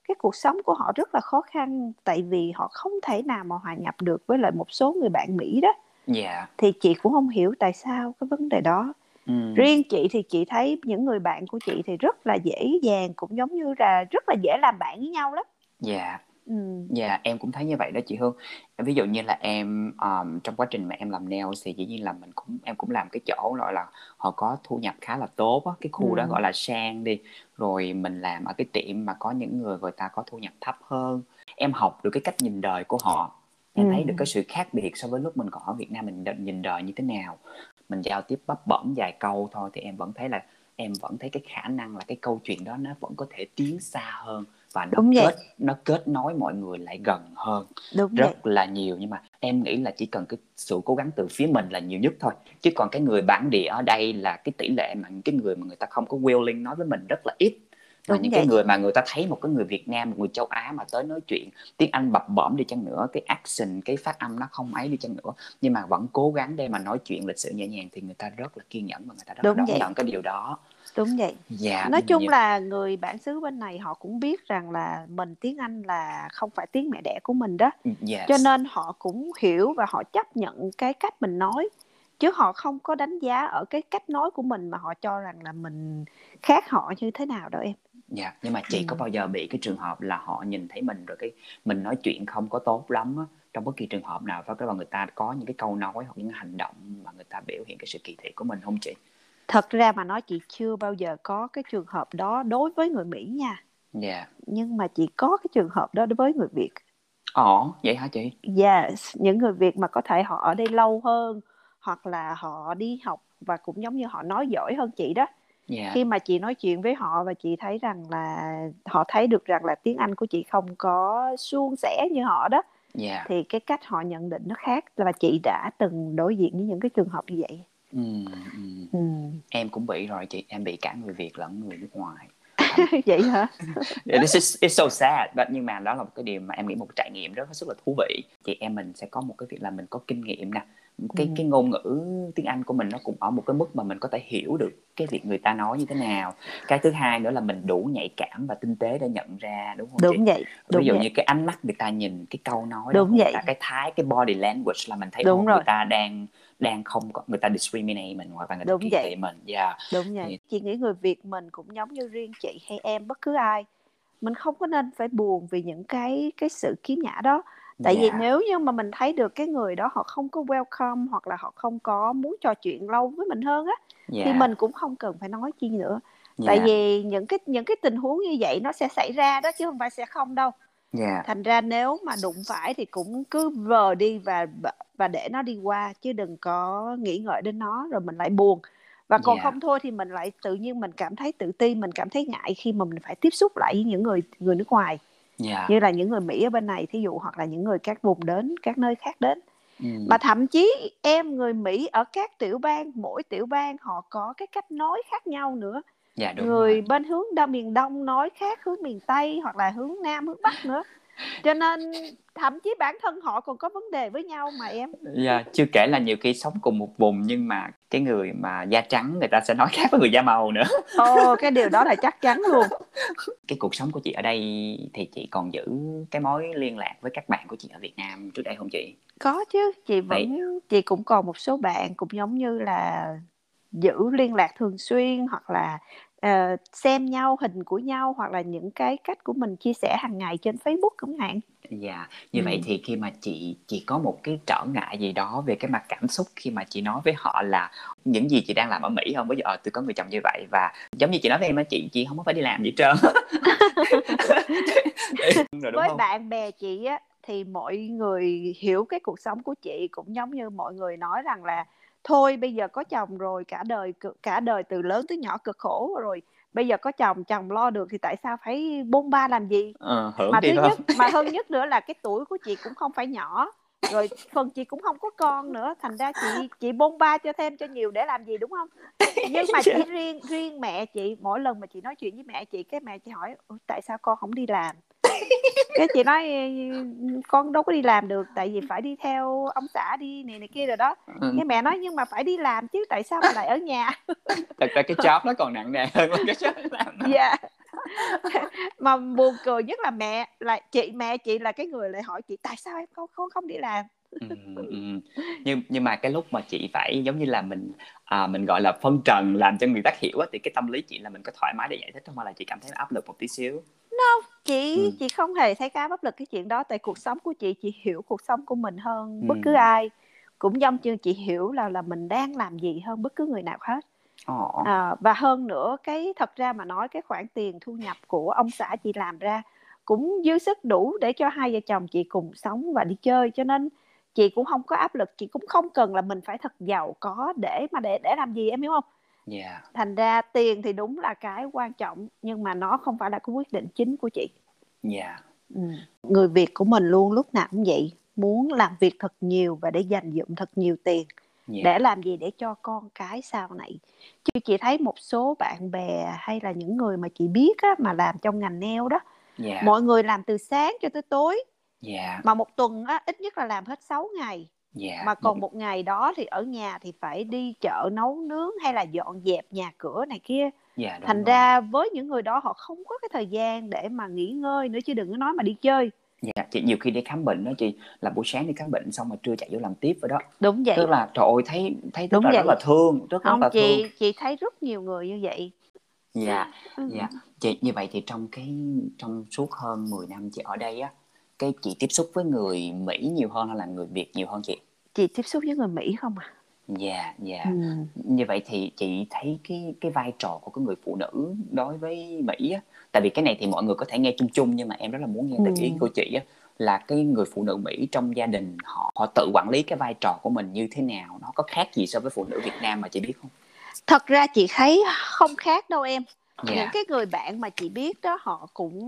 Speaker 2: cái cuộc sống của họ rất là khó khăn tại vì họ không thể nào mà hòa nhập được với lại một số người bạn Mỹ đó.
Speaker 1: Yeah.
Speaker 2: Thì chị cũng không hiểu tại sao cái vấn đề đó. Ừ. Riêng chị thì chị thấy những người bạn của chị thì rất là dễ dàng cũng giống như là rất là dễ làm bạn với nhau lắm.
Speaker 1: Dạ. Ừm. Dạ, em cũng thấy như vậy đó chị Hương. Ví dụ như là em, ờm, trong quá trình mà em làm nails thì dĩ nhiên là mình cũng em cũng làm cái chỗ, gọi là, họ có thu nhập khá là tốt á, cái khu đó gọi là sang đi, rồi mình làm ở cái tiệm mà có những người người ta có thu nhập thấp hơn. Em học được cái cách nhìn đời của họ, em thấy được cái sự khác biệt so với lúc mình còn ở Việt Nam mình nhìn đời như thế nào. Mình giao tiếp bấp bẩm vài câu thôi thì em vẫn thấy là em vẫn thấy cái khả năng là cái câu chuyện đó nó vẫn có thể tiến xa hơn và nó Đúng kết vậy. nó kết nối mọi người lại gần hơn Đúng rất vậy. là nhiều nhưng mà em nghĩ là chỉ cần cái sự cố gắng từ phía mình là nhiều nhất thôi chứ còn cái người bản địa ở đây là cái tỷ lệ mà cái người mà người ta không có willing nói với mình rất là ít và những vậy. cái người mà người ta thấy một cái người Việt Nam một người châu Á mà tới nói chuyện tiếng Anh bập bõm đi chăng nữa cái accent cái phát âm nó không ấy đi chăng nữa nhưng mà vẫn cố gắng để mà nói chuyện lịch sự nhẹ nhàng thì người ta rất là kiên nhẫn và người ta rất Đúng là đón nhận cái điều đó
Speaker 2: đúng vậy. Dạ nói chung là người bản xứ bên này họ cũng biết rằng là mình tiếng anh là không phải tiếng mẹ đẻ của mình đó. Yes. cho nên họ cũng hiểu và họ chấp nhận cái cách mình nói. Chứ họ không có đánh giá ở cái cách nói của mình mà họ cho rằng là mình khác họ như thế nào đâu em.
Speaker 1: Dạ nhưng mà chị ừ. có bao giờ bị cái trường hợp là họ nhìn thấy mình rồi cái mình nói chuyện không có tốt lắm á trong bất kỳ trường hợp nào và cái mà người ta có những cái câu nói hoặc những hành động mà người ta biểu hiện cái sự kỳ thị của mình không chị
Speaker 2: thật ra mà nói chị chưa bao giờ có cái trường hợp đó đối với người Mỹ nha
Speaker 1: yeah.
Speaker 2: nhưng mà chị có cái trường hợp đó đối với người Việt
Speaker 1: Ồ, vậy hả chị?
Speaker 2: Yes, những người Việt mà có thể họ ở đây lâu hơn hoặc là họ đi học và cũng giống như họ nói giỏi hơn chị đó. Yeah. Khi mà chị nói chuyện với họ và chị thấy rằng là họ thấy được rằng là tiếng Anh của chị không có suôn sẻ như họ đó.
Speaker 1: Yeah.
Speaker 2: Thì cái cách họ nhận định nó khác và chị đã từng đối diện với những cái trường hợp như vậy.
Speaker 1: Em cũng bị rồi chị, em bị cả người Việt lẫn người nước ngoài.
Speaker 2: Vậy hả?
Speaker 1: this is it's so sad, but nhưng mà đó là một cái điều mà em nghĩ một trải nghiệm rất rất là thú vị. Chị em mình sẽ có một cái việc là mình có kinh nghiệm nè, cái cái ngôn ngữ tiếng Anh của mình nó cũng ở một cái mức mà mình có thể hiểu được cái việc người ta nói như thế nào. Cái thứ hai nữa là mình đủ nhạy cảm và tinh tế để nhận ra đúng không
Speaker 2: Đúng chị? vậy,
Speaker 1: đúng Ví dụ
Speaker 2: vậy.
Speaker 1: như cái ánh mắt người ta nhìn, cái câu nói
Speaker 2: Đúng vậy.
Speaker 1: cái thái, cái body language là mình thấy
Speaker 2: Đúng
Speaker 1: rồi. người ta đang đang không có người ta discriminate mình hoặc là người ta kỳ thị mình. Yeah.
Speaker 2: Đúng vậy. Thì... Chị nghĩ người Việt mình cũng giống như riêng chị hay em bất cứ ai mình không có nên phải buồn vì những cái cái sự kiếm nhã đó tại yeah. vì nếu như mà mình thấy được cái người đó họ không có welcome hoặc là họ không có muốn trò chuyện lâu với mình hơn á yeah. thì mình cũng không cần phải nói chi nữa yeah. tại vì những cái những cái tình huống như vậy nó sẽ xảy ra đó chứ không phải sẽ không đâu
Speaker 1: yeah.
Speaker 2: thành ra nếu mà đụng phải thì cũng cứ vờ đi và và để nó đi qua chứ đừng có nghĩ ngợi đến nó rồi mình lại buồn và còn yeah. không thôi thì mình lại tự nhiên mình cảm thấy tự ti mình cảm thấy ngại khi mà mình phải tiếp xúc lại với những người người nước ngoài
Speaker 1: yeah.
Speaker 2: như là những người mỹ ở bên này thí dụ hoặc là những người các vùng đến các nơi khác đến ừ. mà thậm chí em người mỹ ở các tiểu bang mỗi tiểu bang họ có cái cách nói khác nhau nữa
Speaker 1: dạ, đúng
Speaker 2: người
Speaker 1: rồi.
Speaker 2: bên hướng đông miền đông nói khác hướng miền tây hoặc là hướng nam hướng bắc nữa. Cho nên thậm chí bản thân họ còn có vấn đề với nhau mà em.
Speaker 1: Dạ chưa kể là nhiều khi sống cùng một vùng nhưng mà cái người mà da trắng người ta sẽ nói khác với người da màu nữa.
Speaker 2: Ồ cái điều đó là chắc chắn luôn.
Speaker 1: Cái cuộc sống của chị ở đây thì chị còn giữ cái mối liên lạc với các bạn của chị ở Việt Nam trước đây không chị?
Speaker 2: Có chứ chị vẫn Vậy... chị cũng còn một số bạn cũng giống như là giữ liên lạc thường xuyên hoặc là uh, xem nhau hình của nhau hoặc là những cái cách của mình chia sẻ hàng ngày trên Facebook cũng hạn
Speaker 1: dạ như ừ. vậy thì khi mà chị chị có một cái trở ngại gì đó về cái mặt cảm xúc khi mà chị nói với họ là những gì chị đang làm ở Mỹ không bây giờ tôi có người chồng như vậy và giống như chị nói với em á chị chị không có phải đi làm gì trơn
Speaker 2: với không? bạn bè chị á thì mọi người hiểu cái cuộc sống của chị cũng giống như mọi người nói rằng là thôi bây giờ có chồng rồi cả đời cả đời từ lớn tới nhỏ cực khổ rồi. Bây giờ có chồng chồng lo được thì tại sao phải bôn ba làm gì?
Speaker 1: Ờ, hưởng
Speaker 2: mà
Speaker 1: thứ
Speaker 2: nhất mà hơn nhất nữa là cái tuổi của chị cũng không phải nhỏ. Rồi phần chị cũng không có con nữa thành ra chị chị bôn ba cho thêm cho nhiều để làm gì đúng không? Nhưng mà chỉ riêng riêng mẹ chị mỗi lần mà chị nói chuyện với mẹ chị cái mẹ chị hỏi tại sao con không đi làm cái chị nói con đâu có đi làm được tại vì phải đi theo ông xã đi này này kia rồi đó ừ. cái mẹ nói nhưng mà phải đi làm chứ tại sao mà lại ở nhà
Speaker 1: thật ra cái job nó còn nặng nề hơn cái job làm
Speaker 2: dạ yeah. mà buồn cười nhất là mẹ là chị mẹ chị là cái người lại hỏi chị tại sao em không không không đi làm
Speaker 1: ừ, ừ. nhưng nhưng mà cái lúc mà chị phải giống như là mình à, mình gọi là phân trần làm cho người ta hiểu á thì cái tâm lý chị là mình có thoải mái để giải thích không hay là chị cảm thấy áp lực một tí xíu
Speaker 2: no chị ừ. chị không hề thấy cái áp lực cái chuyện đó tại cuộc sống của chị chị hiểu cuộc sống của mình hơn ừ. bất cứ ai cũng giống như chị hiểu là là mình đang làm gì hơn bất cứ người nào hết
Speaker 1: oh.
Speaker 2: à, và hơn nữa cái thật ra mà nói cái khoản tiền thu nhập của ông xã chị làm ra cũng dư sức đủ để cho hai vợ chồng chị cùng sống và đi chơi cho nên chị cũng không có áp lực chị cũng không cần là mình phải thật giàu có để mà để để làm gì em hiểu không
Speaker 1: yeah.
Speaker 2: thành ra tiền thì đúng là cái quan trọng nhưng mà nó không phải là cái quyết định chính của chị
Speaker 1: yeah.
Speaker 2: ừ. người việt của mình luôn lúc nào cũng vậy muốn làm việc thật nhiều và để dành dụm thật nhiều tiền yeah. để làm gì để cho con cái sau này chứ chị thấy một số bạn bè hay là những người mà chị biết á, mà làm trong ngành neo đó
Speaker 1: yeah.
Speaker 2: mọi người làm từ sáng cho tới tối
Speaker 1: yeah.
Speaker 2: mà một tuần á, ít nhất là làm hết 6 ngày
Speaker 1: yeah.
Speaker 2: mà còn một ngày đó thì ở nhà thì phải đi chợ nấu nướng hay là dọn dẹp nhà cửa này kia
Speaker 1: yeah,
Speaker 2: thành
Speaker 1: rồi.
Speaker 2: ra với những người đó họ không có cái thời gian để mà nghỉ ngơi nữa chứ đừng có nói mà đi chơi
Speaker 1: Dạ, chị nhiều khi đi khám bệnh đó chị là buổi sáng đi khám bệnh xong mà trưa chạy vô làm tiếp rồi đó.
Speaker 2: Đúng vậy.
Speaker 1: Tức là trời ơi thấy thấy rất Đúng là vậy. rất là thương, rất,
Speaker 2: Không,
Speaker 1: rất là
Speaker 2: chị
Speaker 1: thương.
Speaker 2: chị thấy rất nhiều người như vậy.
Speaker 1: Dạ, ừ. dạ. Chị như vậy thì trong cái trong suốt hơn 10 năm chị ở đây á, cái chị tiếp xúc với người Mỹ nhiều hơn hay là người Việt nhiều hơn chị?
Speaker 2: Chị tiếp xúc với người Mỹ không à?
Speaker 1: Dạ, dạ. Ừ. Như vậy thì chị thấy cái cái vai trò của cái người phụ nữ đối với Mỹ á, tại vì cái này thì mọi người có thể nghe chung chung nhưng mà em rất là muốn nghe từ ý của chị á là cái người phụ nữ Mỹ trong gia đình họ họ tự quản lý cái vai trò của mình như thế nào, nó có khác gì so với phụ nữ Việt Nam mà chị biết không?
Speaker 2: Thật ra chị thấy không khác đâu em. Yeah. Những cái người bạn mà chị biết đó họ cũng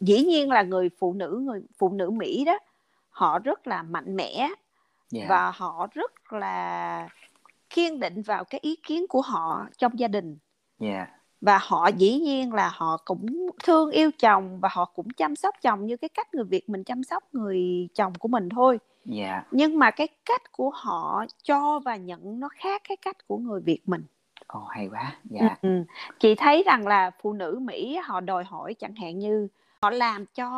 Speaker 2: dĩ nhiên là người phụ nữ người phụ nữ Mỹ đó họ rất là mạnh mẽ yeah. và họ rất là kiên định vào cái ý kiến của họ trong gia đình
Speaker 1: yeah.
Speaker 2: và họ dĩ nhiên là họ cũng thương yêu chồng và họ cũng chăm sóc chồng như cái cách người Việt mình chăm sóc người chồng của mình thôi
Speaker 1: yeah.
Speaker 2: nhưng mà cái cách của họ cho và nhận nó khác cái cách của người Việt mình
Speaker 1: Ồ oh, hay quá. Dạ.
Speaker 2: Ừ, Chị thấy rằng là phụ nữ Mỹ họ đòi hỏi chẳng hạn như họ làm cho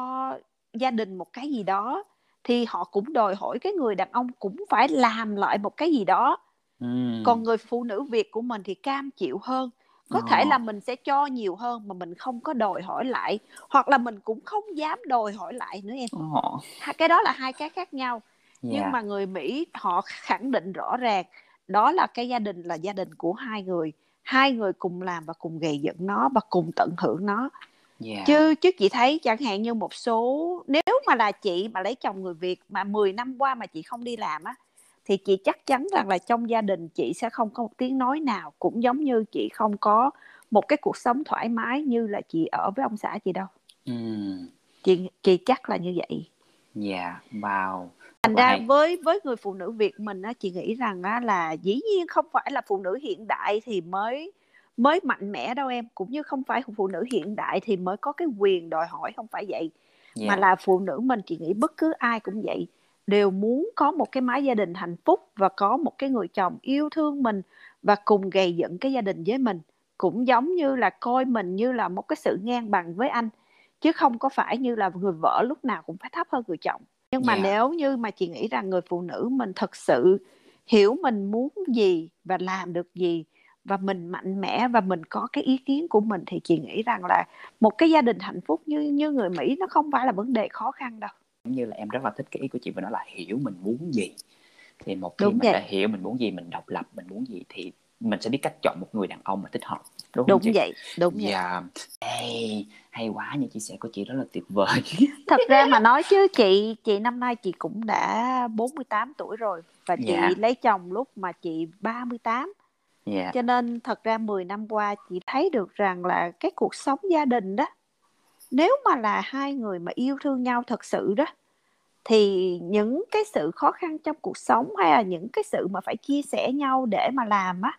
Speaker 2: gia đình một cái gì đó thì họ cũng đòi hỏi cái người đàn ông cũng phải làm lại một cái gì đó
Speaker 1: uhm.
Speaker 2: còn người phụ nữ việt của mình thì cam chịu hơn có thể là mình sẽ cho nhiều hơn mà mình không có đòi hỏi lại hoặc là mình cũng không dám đòi hỏi lại nữa em
Speaker 1: oh.
Speaker 2: cái đó là hai cái khác nhau yeah. nhưng
Speaker 1: Dạ.
Speaker 2: mà người mỹ họ khẳng định rõ ràng đó là cái gia đình là gia đình của hai người hai người cùng làm và cùng gây dựng nó và cùng tận hưởng nó yeah. chứ chứ chị thấy chẳng hạn như một số nếu mà là chị mà lấy chồng người Việt mà 10 năm qua mà chị không đi làm á thì chị chắc chắn rằng là trong gia đình chị sẽ không có một tiếng nói nào cũng giống như chị không có một cái cuộc sống thoải mái như là chị ở với ông xã chị đâu mm. chị chị chắc là như vậy
Speaker 1: dạ yeah, wow
Speaker 2: thành ra với với người phụ nữ Việt mình á chị nghĩ rằng á là dĩ nhiên không phải là phụ nữ hiện đại thì mới mới mạnh mẽ đâu em. Cũng như không phải phụ nữ hiện đại thì mới có cái quyền đòi hỏi không phải vậy. Yeah. mà là phụ nữ mình chị nghĩ bất cứ ai cũng vậy đều muốn có một cái mái gia đình hạnh phúc và có một cái người chồng yêu thương mình và cùng gầy dựng cái gia đình với mình. Cũng giống như là coi mình như là một cái sự ngang bằng với anh chứ không có phải như là người vợ lúc nào cũng phải thấp hơn người chồng nhưng mà yeah. nếu như mà chị nghĩ rằng người phụ nữ mình thật sự hiểu mình muốn gì và làm được gì và mình mạnh mẽ và mình có cái ý kiến của mình thì chị nghĩ rằng là một cái gia đình hạnh phúc như như người Mỹ nó không phải là vấn đề khó khăn đâu
Speaker 1: như là em rất là thích cái ý của chị và nó là hiểu mình muốn gì thì một khi Đúng mình vậy. đã hiểu mình muốn gì mình độc lập mình muốn gì thì mình sẽ biết cách chọn một người đàn ông mà thích hợp
Speaker 2: đúng, đúng không vậy đúng vậy
Speaker 1: yeah. hey, hay quá những chia sẻ của chị rất là tuyệt vời
Speaker 2: thật ra mà nói chứ chị chị năm nay chị cũng đã 48 tuổi rồi và chị yeah. lấy chồng lúc mà chị 38 yeah. cho nên thật ra 10 năm qua chị thấy được rằng là cái cuộc sống gia đình đó nếu mà là hai người mà yêu thương nhau thật sự đó thì những cái sự khó khăn trong cuộc sống hay là những cái sự mà phải chia sẻ nhau để mà làm á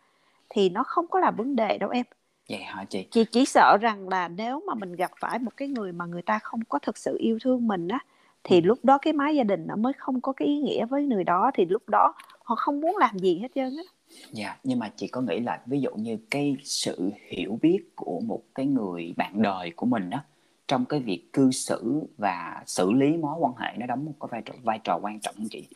Speaker 2: thì nó không có là vấn đề đâu em
Speaker 1: vậy hả chị
Speaker 2: chị chỉ sợ rằng là nếu mà mình gặp phải một cái người mà người ta không có thực sự yêu thương mình á thì ừ. lúc đó cái mái gia đình nó mới không có cái ý nghĩa với người đó thì lúc đó họ không muốn làm gì hết trơn á
Speaker 1: dạ yeah, nhưng mà chị có nghĩ là ví dụ như cái sự hiểu biết của một cái người bạn đời của mình á trong cái việc cư xử và xử lý mối quan hệ nó đóng một cái vai trò vai trò quan trọng không chị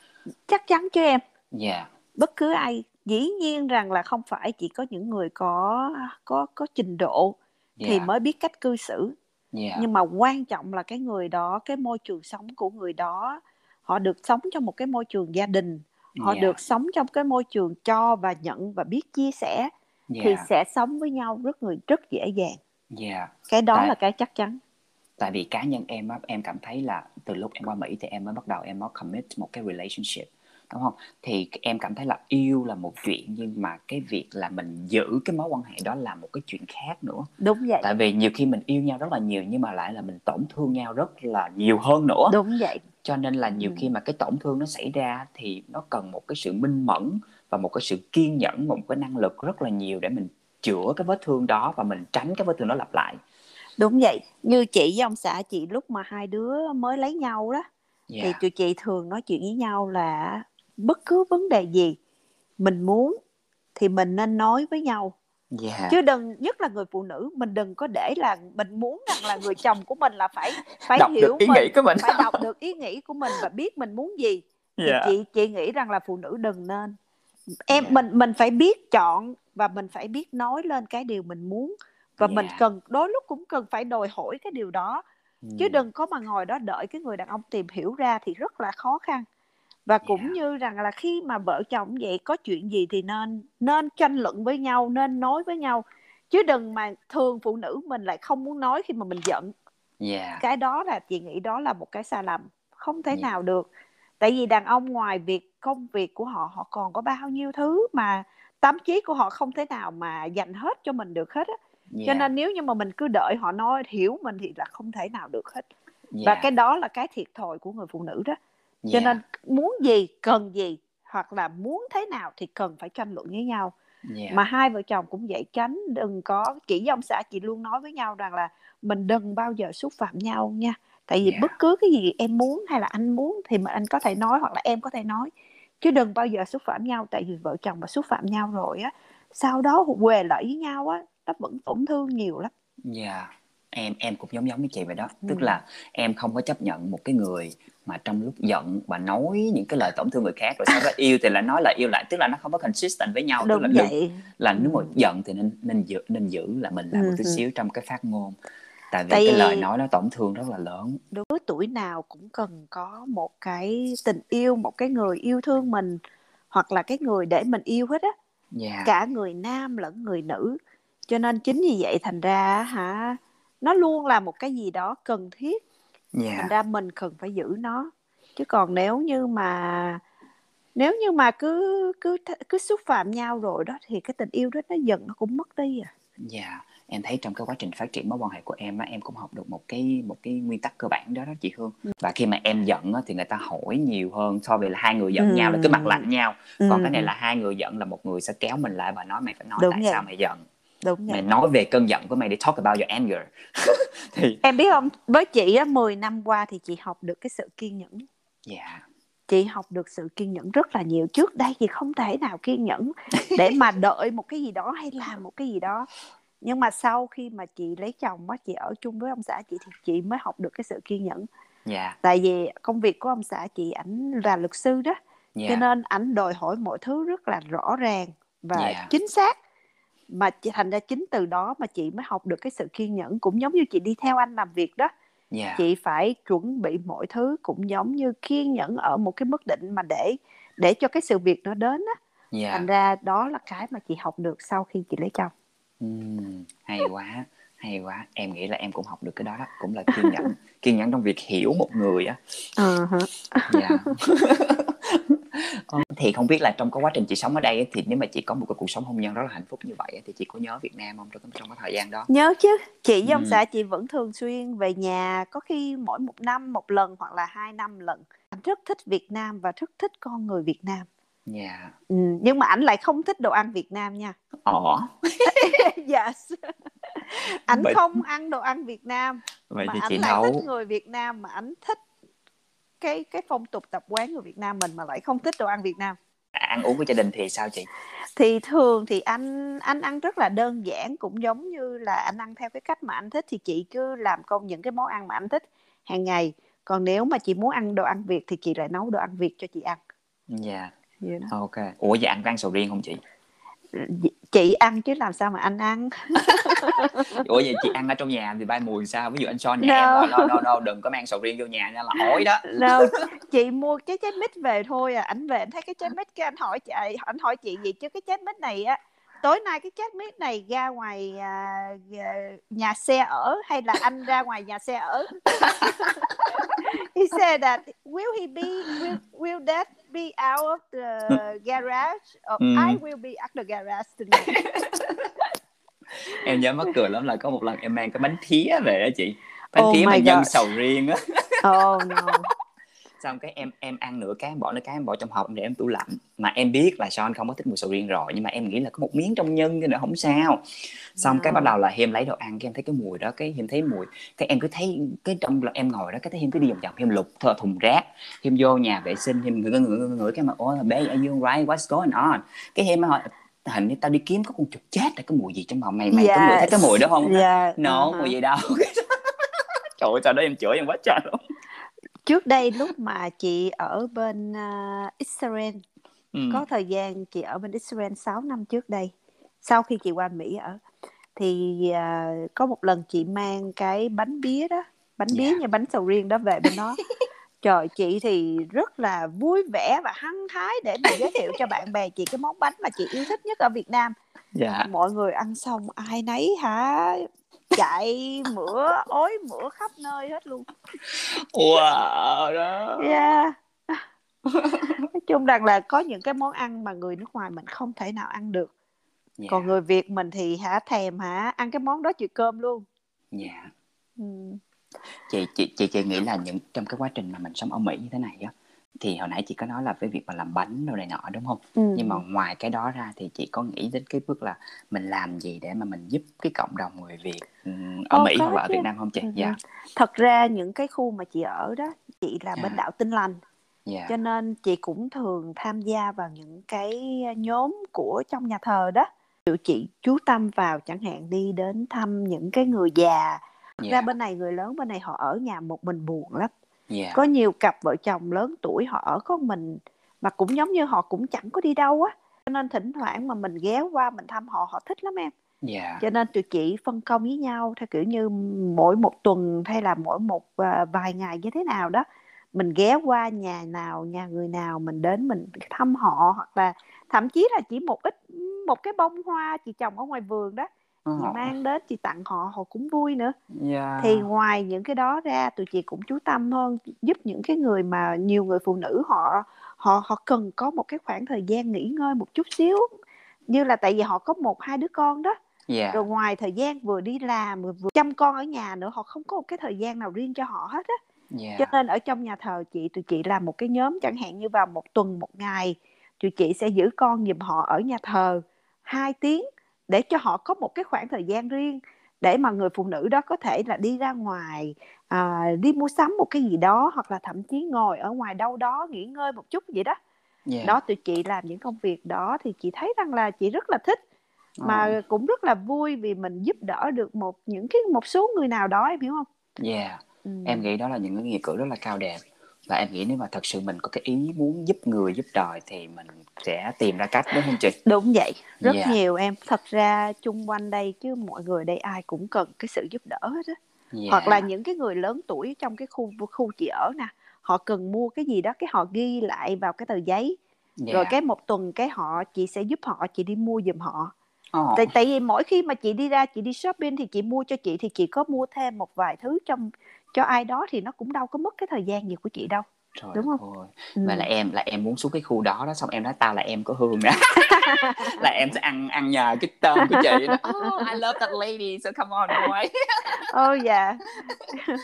Speaker 2: chắc chắn chứ em
Speaker 1: dạ yeah.
Speaker 2: bất cứ ai dĩ nhiên rằng là không phải chỉ có những người có có có trình độ yeah. thì mới biết cách cư xử yeah. nhưng mà quan trọng là cái người đó cái môi trường sống của người đó họ được sống trong một cái môi trường gia đình họ yeah. được sống trong cái môi trường cho và nhận và biết chia sẻ yeah. thì sẽ sống với nhau rất người rất dễ dàng
Speaker 1: yeah.
Speaker 2: cái đó Tại... là cái chắc chắn
Speaker 1: tại vì cá nhân em á em cảm thấy là từ lúc em qua Mỹ thì em mới bắt đầu em mới commit một cái relationship đúng không thì em cảm thấy là yêu là một chuyện nhưng mà cái việc là mình giữ cái mối quan hệ đó là một cái chuyện khác nữa
Speaker 2: đúng vậy
Speaker 1: tại vì nhiều khi mình yêu nhau rất là nhiều nhưng mà lại là mình tổn thương nhau rất là nhiều hơn nữa
Speaker 2: đúng vậy
Speaker 1: cho nên là nhiều ừ. khi mà cái tổn thương nó xảy ra thì nó cần một cái sự minh mẫn và một cái sự kiên nhẫn một cái năng lực rất là nhiều để mình chữa cái vết thương đó và mình tránh cái vết thương đó lặp lại
Speaker 2: đúng vậy như chị với ông xã chị lúc mà hai đứa mới lấy nhau đó yeah. thì dạ. tụi chị thường nói chuyện với nhau là bất cứ vấn đề gì mình muốn thì mình nên nói với nhau yeah. Dạ. chứ đừng nhất là người phụ nữ mình đừng có để là mình muốn rằng là người chồng của mình là phải phải
Speaker 1: đọc
Speaker 2: hiểu
Speaker 1: được ý mình, nghĩ của mình
Speaker 2: phải đọc được ý nghĩ của mình và biết mình muốn gì thì yeah. Dạ. chị chị nghĩ rằng là phụ nữ đừng nên em yeah. mình mình phải biết chọn và mình phải biết nói lên cái điều mình muốn và yeah. mình cần đôi lúc cũng cần phải đòi hỏi cái điều đó chứ đừng có mà ngồi đó đợi cái người đàn ông tìm hiểu ra thì rất là khó khăn và cũng yeah. như rằng là khi mà vợ chồng vậy có chuyện gì thì nên nên tranh luận với nhau nên nói với nhau chứ đừng mà thường phụ nữ mình lại không muốn nói khi mà mình giận yeah. cái đó là chị nghĩ đó là một cái sai lầm không thể yeah. nào được tại vì đàn ông ngoài việc công việc của họ họ còn có bao nhiêu thứ mà tâm trí của họ không thể nào mà dành hết cho mình được hết á yeah. cho nên nếu như mà mình cứ đợi họ nói hiểu mình thì là không thể nào được hết yeah. và cái đó là cái thiệt thòi của người phụ nữ đó cho yeah. nên muốn gì cần gì hoặc là muốn thế nào thì cần phải tranh luận với nhau yeah. mà hai vợ chồng cũng vậy tránh đừng có chỉ ông xã chị luôn nói với nhau rằng là mình đừng bao giờ xúc phạm nhau nha tại vì yeah. bất cứ cái gì em muốn hay là anh muốn thì mà anh có thể nói hoặc là em có thể nói chứ đừng bao giờ xúc phạm nhau tại vì vợ chồng mà xúc phạm nhau rồi á sau đó quề lại với nhau á nó vẫn tổn thương nhiều lắm
Speaker 1: dạ yeah. em em cũng giống giống với chị vậy đó ừ. tức là em không có chấp nhận một cái người mà trong lúc giận và nói những cái lời tổn thương người khác rồi sau đó yêu thì lại nói lại yêu lại tức là nó không có consistent với nhau
Speaker 2: Đúng
Speaker 1: tức
Speaker 2: là vậy.
Speaker 1: là nếu mà ừ. giận thì nên nên giữ nên giữ là mình làm ừ. một chút xíu trong cái phát ngôn tại vì tại cái lời nói nó tổn thương rất là lớn
Speaker 2: đối với tuổi nào cũng cần có một cái tình yêu một cái người yêu thương mình hoặc là cái người để mình yêu hết á yeah. cả người nam lẫn người nữ cho nên chính vì vậy thành ra hả nó luôn là một cái gì đó cần thiết yeah. thành ra mình cần phải giữ nó chứ còn nếu như mà nếu như mà cứ cứ cứ xúc phạm nhau rồi đó thì cái tình yêu đó nó dần nó cũng mất đi à
Speaker 1: dạ yeah. em thấy trong cái quá trình phát triển mối quan hệ của em á em cũng học được một cái một cái nguyên tắc cơ bản đó đó chị Hương ừ. và khi mà em giận á, thì người ta hỏi nhiều hơn so với là hai người giận ừ. nhau là cứ mặt lạnh nhau ừ. còn cái này là hai người giận là một người sẽ kéo mình lại và nói mày phải nói Đúng tại vậy. sao mày giận Đúng mày nói về cơn giận của mày để talk about your anger.
Speaker 2: Thì em biết không? Với chị á 10 năm qua thì chị học được cái sự kiên nhẫn. Dạ yeah. Chị học được sự kiên nhẫn rất là nhiều. Trước đây chị không thể nào kiên nhẫn để mà đợi một cái gì đó hay làm một cái gì đó. Nhưng mà sau khi mà chị lấy chồng á chị ở chung với ông xã chị thì chị mới học được cái sự kiên nhẫn. Yeah. Dạ. tại vì công việc của ông xã chị ảnh là luật sư đó. Yeah. cho nên ảnh đòi hỏi mọi thứ rất là rõ ràng và yeah. Chính xác mà chị thành ra chính từ đó mà chị mới học được cái sự kiên nhẫn cũng giống như chị đi theo anh làm việc đó yeah. chị phải chuẩn bị mọi thứ cũng giống như kiên nhẫn ở một cái mức định mà để để cho cái sự việc nó đến á yeah. thành ra đó là cái mà chị học được sau khi chị lấy chồng
Speaker 1: uhm, hay quá hay quá em nghĩ là em cũng học được cái đó đó cũng là kiên nhẫn kiên nhẫn trong việc hiểu một người á uh-huh. yeah. Ờ, thì không biết là trong cái quá trình chị sống ở đây thì nếu mà chị có một cái cuộc sống hôn nhân rất là hạnh phúc như vậy thì chị có nhớ Việt Nam không trong trong cái thời gian đó
Speaker 2: nhớ chứ chị với ông ừ. xã chị vẫn thường xuyên về nhà có khi mỗi một năm một lần hoặc là hai năm lần anh rất thích Việt Nam và rất thích con người Việt Nam Yeah. Dạ. Ừ, nhưng mà ảnh lại không thích đồ ăn Việt Nam nha. Ồ. yes. ảnh vậy... không ăn đồ ăn Việt Nam. Vậy mà thì chị lại nấu... thích người Việt Nam mà ảnh thích cái cái phong tục tập quán của Việt Nam mình mà lại không thích đồ ăn Việt Nam?
Speaker 1: Ăn uống của gia đình thì sao chị?
Speaker 2: Thì thường thì anh anh ăn rất là đơn giản cũng giống như là anh ăn theo cái cách mà anh thích thì chị cứ làm công những cái món ăn mà anh thích hàng ngày. Còn nếu mà chị muốn ăn đồ ăn việt thì chị lại nấu đồ ăn việt cho chị ăn.
Speaker 1: Dạ. Yeah. ok. Ủa vậy ăn có ăn sầu riêng không chị
Speaker 2: chị ăn chứ làm sao mà anh ăn
Speaker 1: ủa vậy chị ăn ở trong nhà thì bay mùi sao ví dụ anh son nhà no. em no, no, no, đừng có mang sầu riêng vô nhà nha là ổi đó
Speaker 2: no. chị mua cái trái mít về thôi à ảnh về anh thấy cái trái mít cái anh hỏi chị anh hỏi chị gì chứ cái trái mít này á tối nay cái trái mít này ra ngoài à, à, nhà xe ở hay là anh ra ngoài nhà xe ở? He said that will he be will, will that be out of the garage? Or mm. I will be at the garage tonight.
Speaker 1: Em nhớ mắc cười lắm là có một lần em mang cái bánh thía về đó chị. Bánh oh thía mà nhân sầu riêng á. Oh no xong cái em em ăn nửa cái em bỏ nửa cái em bỏ trong hộp để em tủ lạnh. Mà em biết là Sean không có thích mùi sầu riêng rồi nhưng mà em nghĩ là có một miếng trong nhân cho nên không sao. Xong cái bắt đầu là em lấy đồ ăn cái em thấy cái mùi đó cái em thấy mùi cái em cứ thấy cái trong là em ngồi đó cái thấy em cứ đi vòng vòng em lục thờ thùng rác em vô nhà vệ sinh em ngửi ngửi ngửi ngửi cái mà ôi bé are you right what's going on? Cái em hỏi hình như tao đi kiếm có con chuột chết là cái mùi gì trong phòng mày? Mày yes. có ngửi thấy cái mùi đó không? Yeah. no uh-huh. mùi gì đâu. Trời ơi sao đó em chửi em quá trời luôn
Speaker 2: trước đây lúc mà chị ở bên uh, Israel ừ. có thời gian chị ở bên Israel 6 năm trước đây sau khi chị qua Mỹ ở thì uh, có một lần chị mang cái bánh bía đó bánh yeah. bía dạ. như bánh sầu riêng đó về bên đó trời chị thì rất là vui vẻ và hăng hái để mà giới thiệu cho bạn bè chị cái món bánh mà chị yêu thích nhất ở Việt Nam dạ. mọi người ăn xong ai nấy hả chạy mửa ối mửa khắp nơi hết luôn wow đó yeah nói chung rằng là có những cái món ăn mà người nước ngoài mình không thể nào ăn được yeah. còn người việt mình thì hả thèm hả ăn cái món đó chịu cơm luôn dạ yeah.
Speaker 1: ừ. chị chị chị chị nghĩ là những trong cái quá trình mà mình sống ở mỹ như thế này á thì hồi nãy chị có nói là với việc mà làm bánh đồ này nọ đúng không ừ. nhưng mà ngoài cái đó ra thì chị có nghĩ đến cái bước là mình làm gì để mà mình giúp cái cộng đồng người việt ừ, ở Ô, mỹ hoặc là ở việt nam không chị ừ. dạ
Speaker 2: thật ra những cái khu mà chị ở đó chị là bên dạ. đảo tinh lành yeah. Dạ. cho nên chị cũng thường tham gia vào những cái nhóm của trong nhà thờ đó Điều chị chú tâm vào chẳng hạn đi đến thăm những cái người già yeah. ra dạ. bên này người lớn bên này họ ở nhà một mình buồn lắm yeah. có nhiều cặp vợ chồng lớn tuổi họ ở có mình mà cũng giống như họ cũng chẳng có đi đâu á cho nên thỉnh thoảng mà mình ghé qua mình thăm họ họ thích lắm em yeah. cho nên tụi chị phân công với nhau theo kiểu như mỗi một tuần hay là mỗi một uh, vài ngày như thế nào đó mình ghé qua nhà nào nhà người nào mình đến mình thăm họ hoặc là thậm chí là chỉ một ít một cái bông hoa chị trồng ở ngoài vườn đó chị ờ. mang đến chị tặng họ họ cũng vui nữa yeah. thì ngoài những cái đó ra tụi chị cũng chú tâm hơn giúp những cái người mà nhiều người phụ nữ họ họ họ cần có một cái khoảng thời gian nghỉ ngơi một chút xíu như là tại vì họ có một hai đứa con đó yeah. rồi ngoài thời gian vừa đi làm vừa, vừa chăm con ở nhà nữa họ không có một cái thời gian nào riêng cho họ hết á yeah. cho nên ở trong nhà thờ chị tụi chị làm một cái nhóm chẳng hạn như vào một tuần một ngày tụi chị sẽ giữ con giùm họ ở nhà thờ hai tiếng để cho họ có một cái khoảng thời gian riêng để mà người phụ nữ đó có thể là đi ra ngoài à, đi mua sắm một cái gì đó hoặc là thậm chí ngồi ở ngoài đâu đó nghỉ ngơi một chút vậy đó yeah. đó tụi chị làm những công việc đó thì chị thấy rằng là chị rất là thích mà oh. cũng rất là vui vì mình giúp đỡ được một những cái một số người nào đó em hiểu không?
Speaker 1: Yeah, ừ. em nghĩ đó là những cái nghĩa cử rất là cao đẹp và em nghĩ nếu mà thật sự mình có cái ý muốn giúp người giúp đời thì mình sẽ tìm ra cách đúng không chị
Speaker 2: đúng vậy rất yeah. nhiều em thật ra chung quanh đây chứ mọi người đây ai cũng cần cái sự giúp đỡ hết á yeah. hoặc là những cái người lớn tuổi trong cái khu khu chị ở nè họ cần mua cái gì đó cái họ ghi lại vào cái tờ giấy yeah. rồi cái một tuần cái họ chị sẽ giúp họ chị đi mua giùm họ oh. tại tại vì mỗi khi mà chị đi ra chị đi shopping thì chị mua cho chị thì chị có mua thêm một vài thứ trong cho ai đó thì nó cũng đâu có mất cái thời gian gì của chị đâu Trời đúng không
Speaker 1: ơi. Ừ. và là em là em muốn xuống cái khu đó đó xong em nói tao là em có hương đó là em sẽ ăn ăn nhờ cái tên của chị đó oh, I love that lady so come on boy
Speaker 2: oh dạ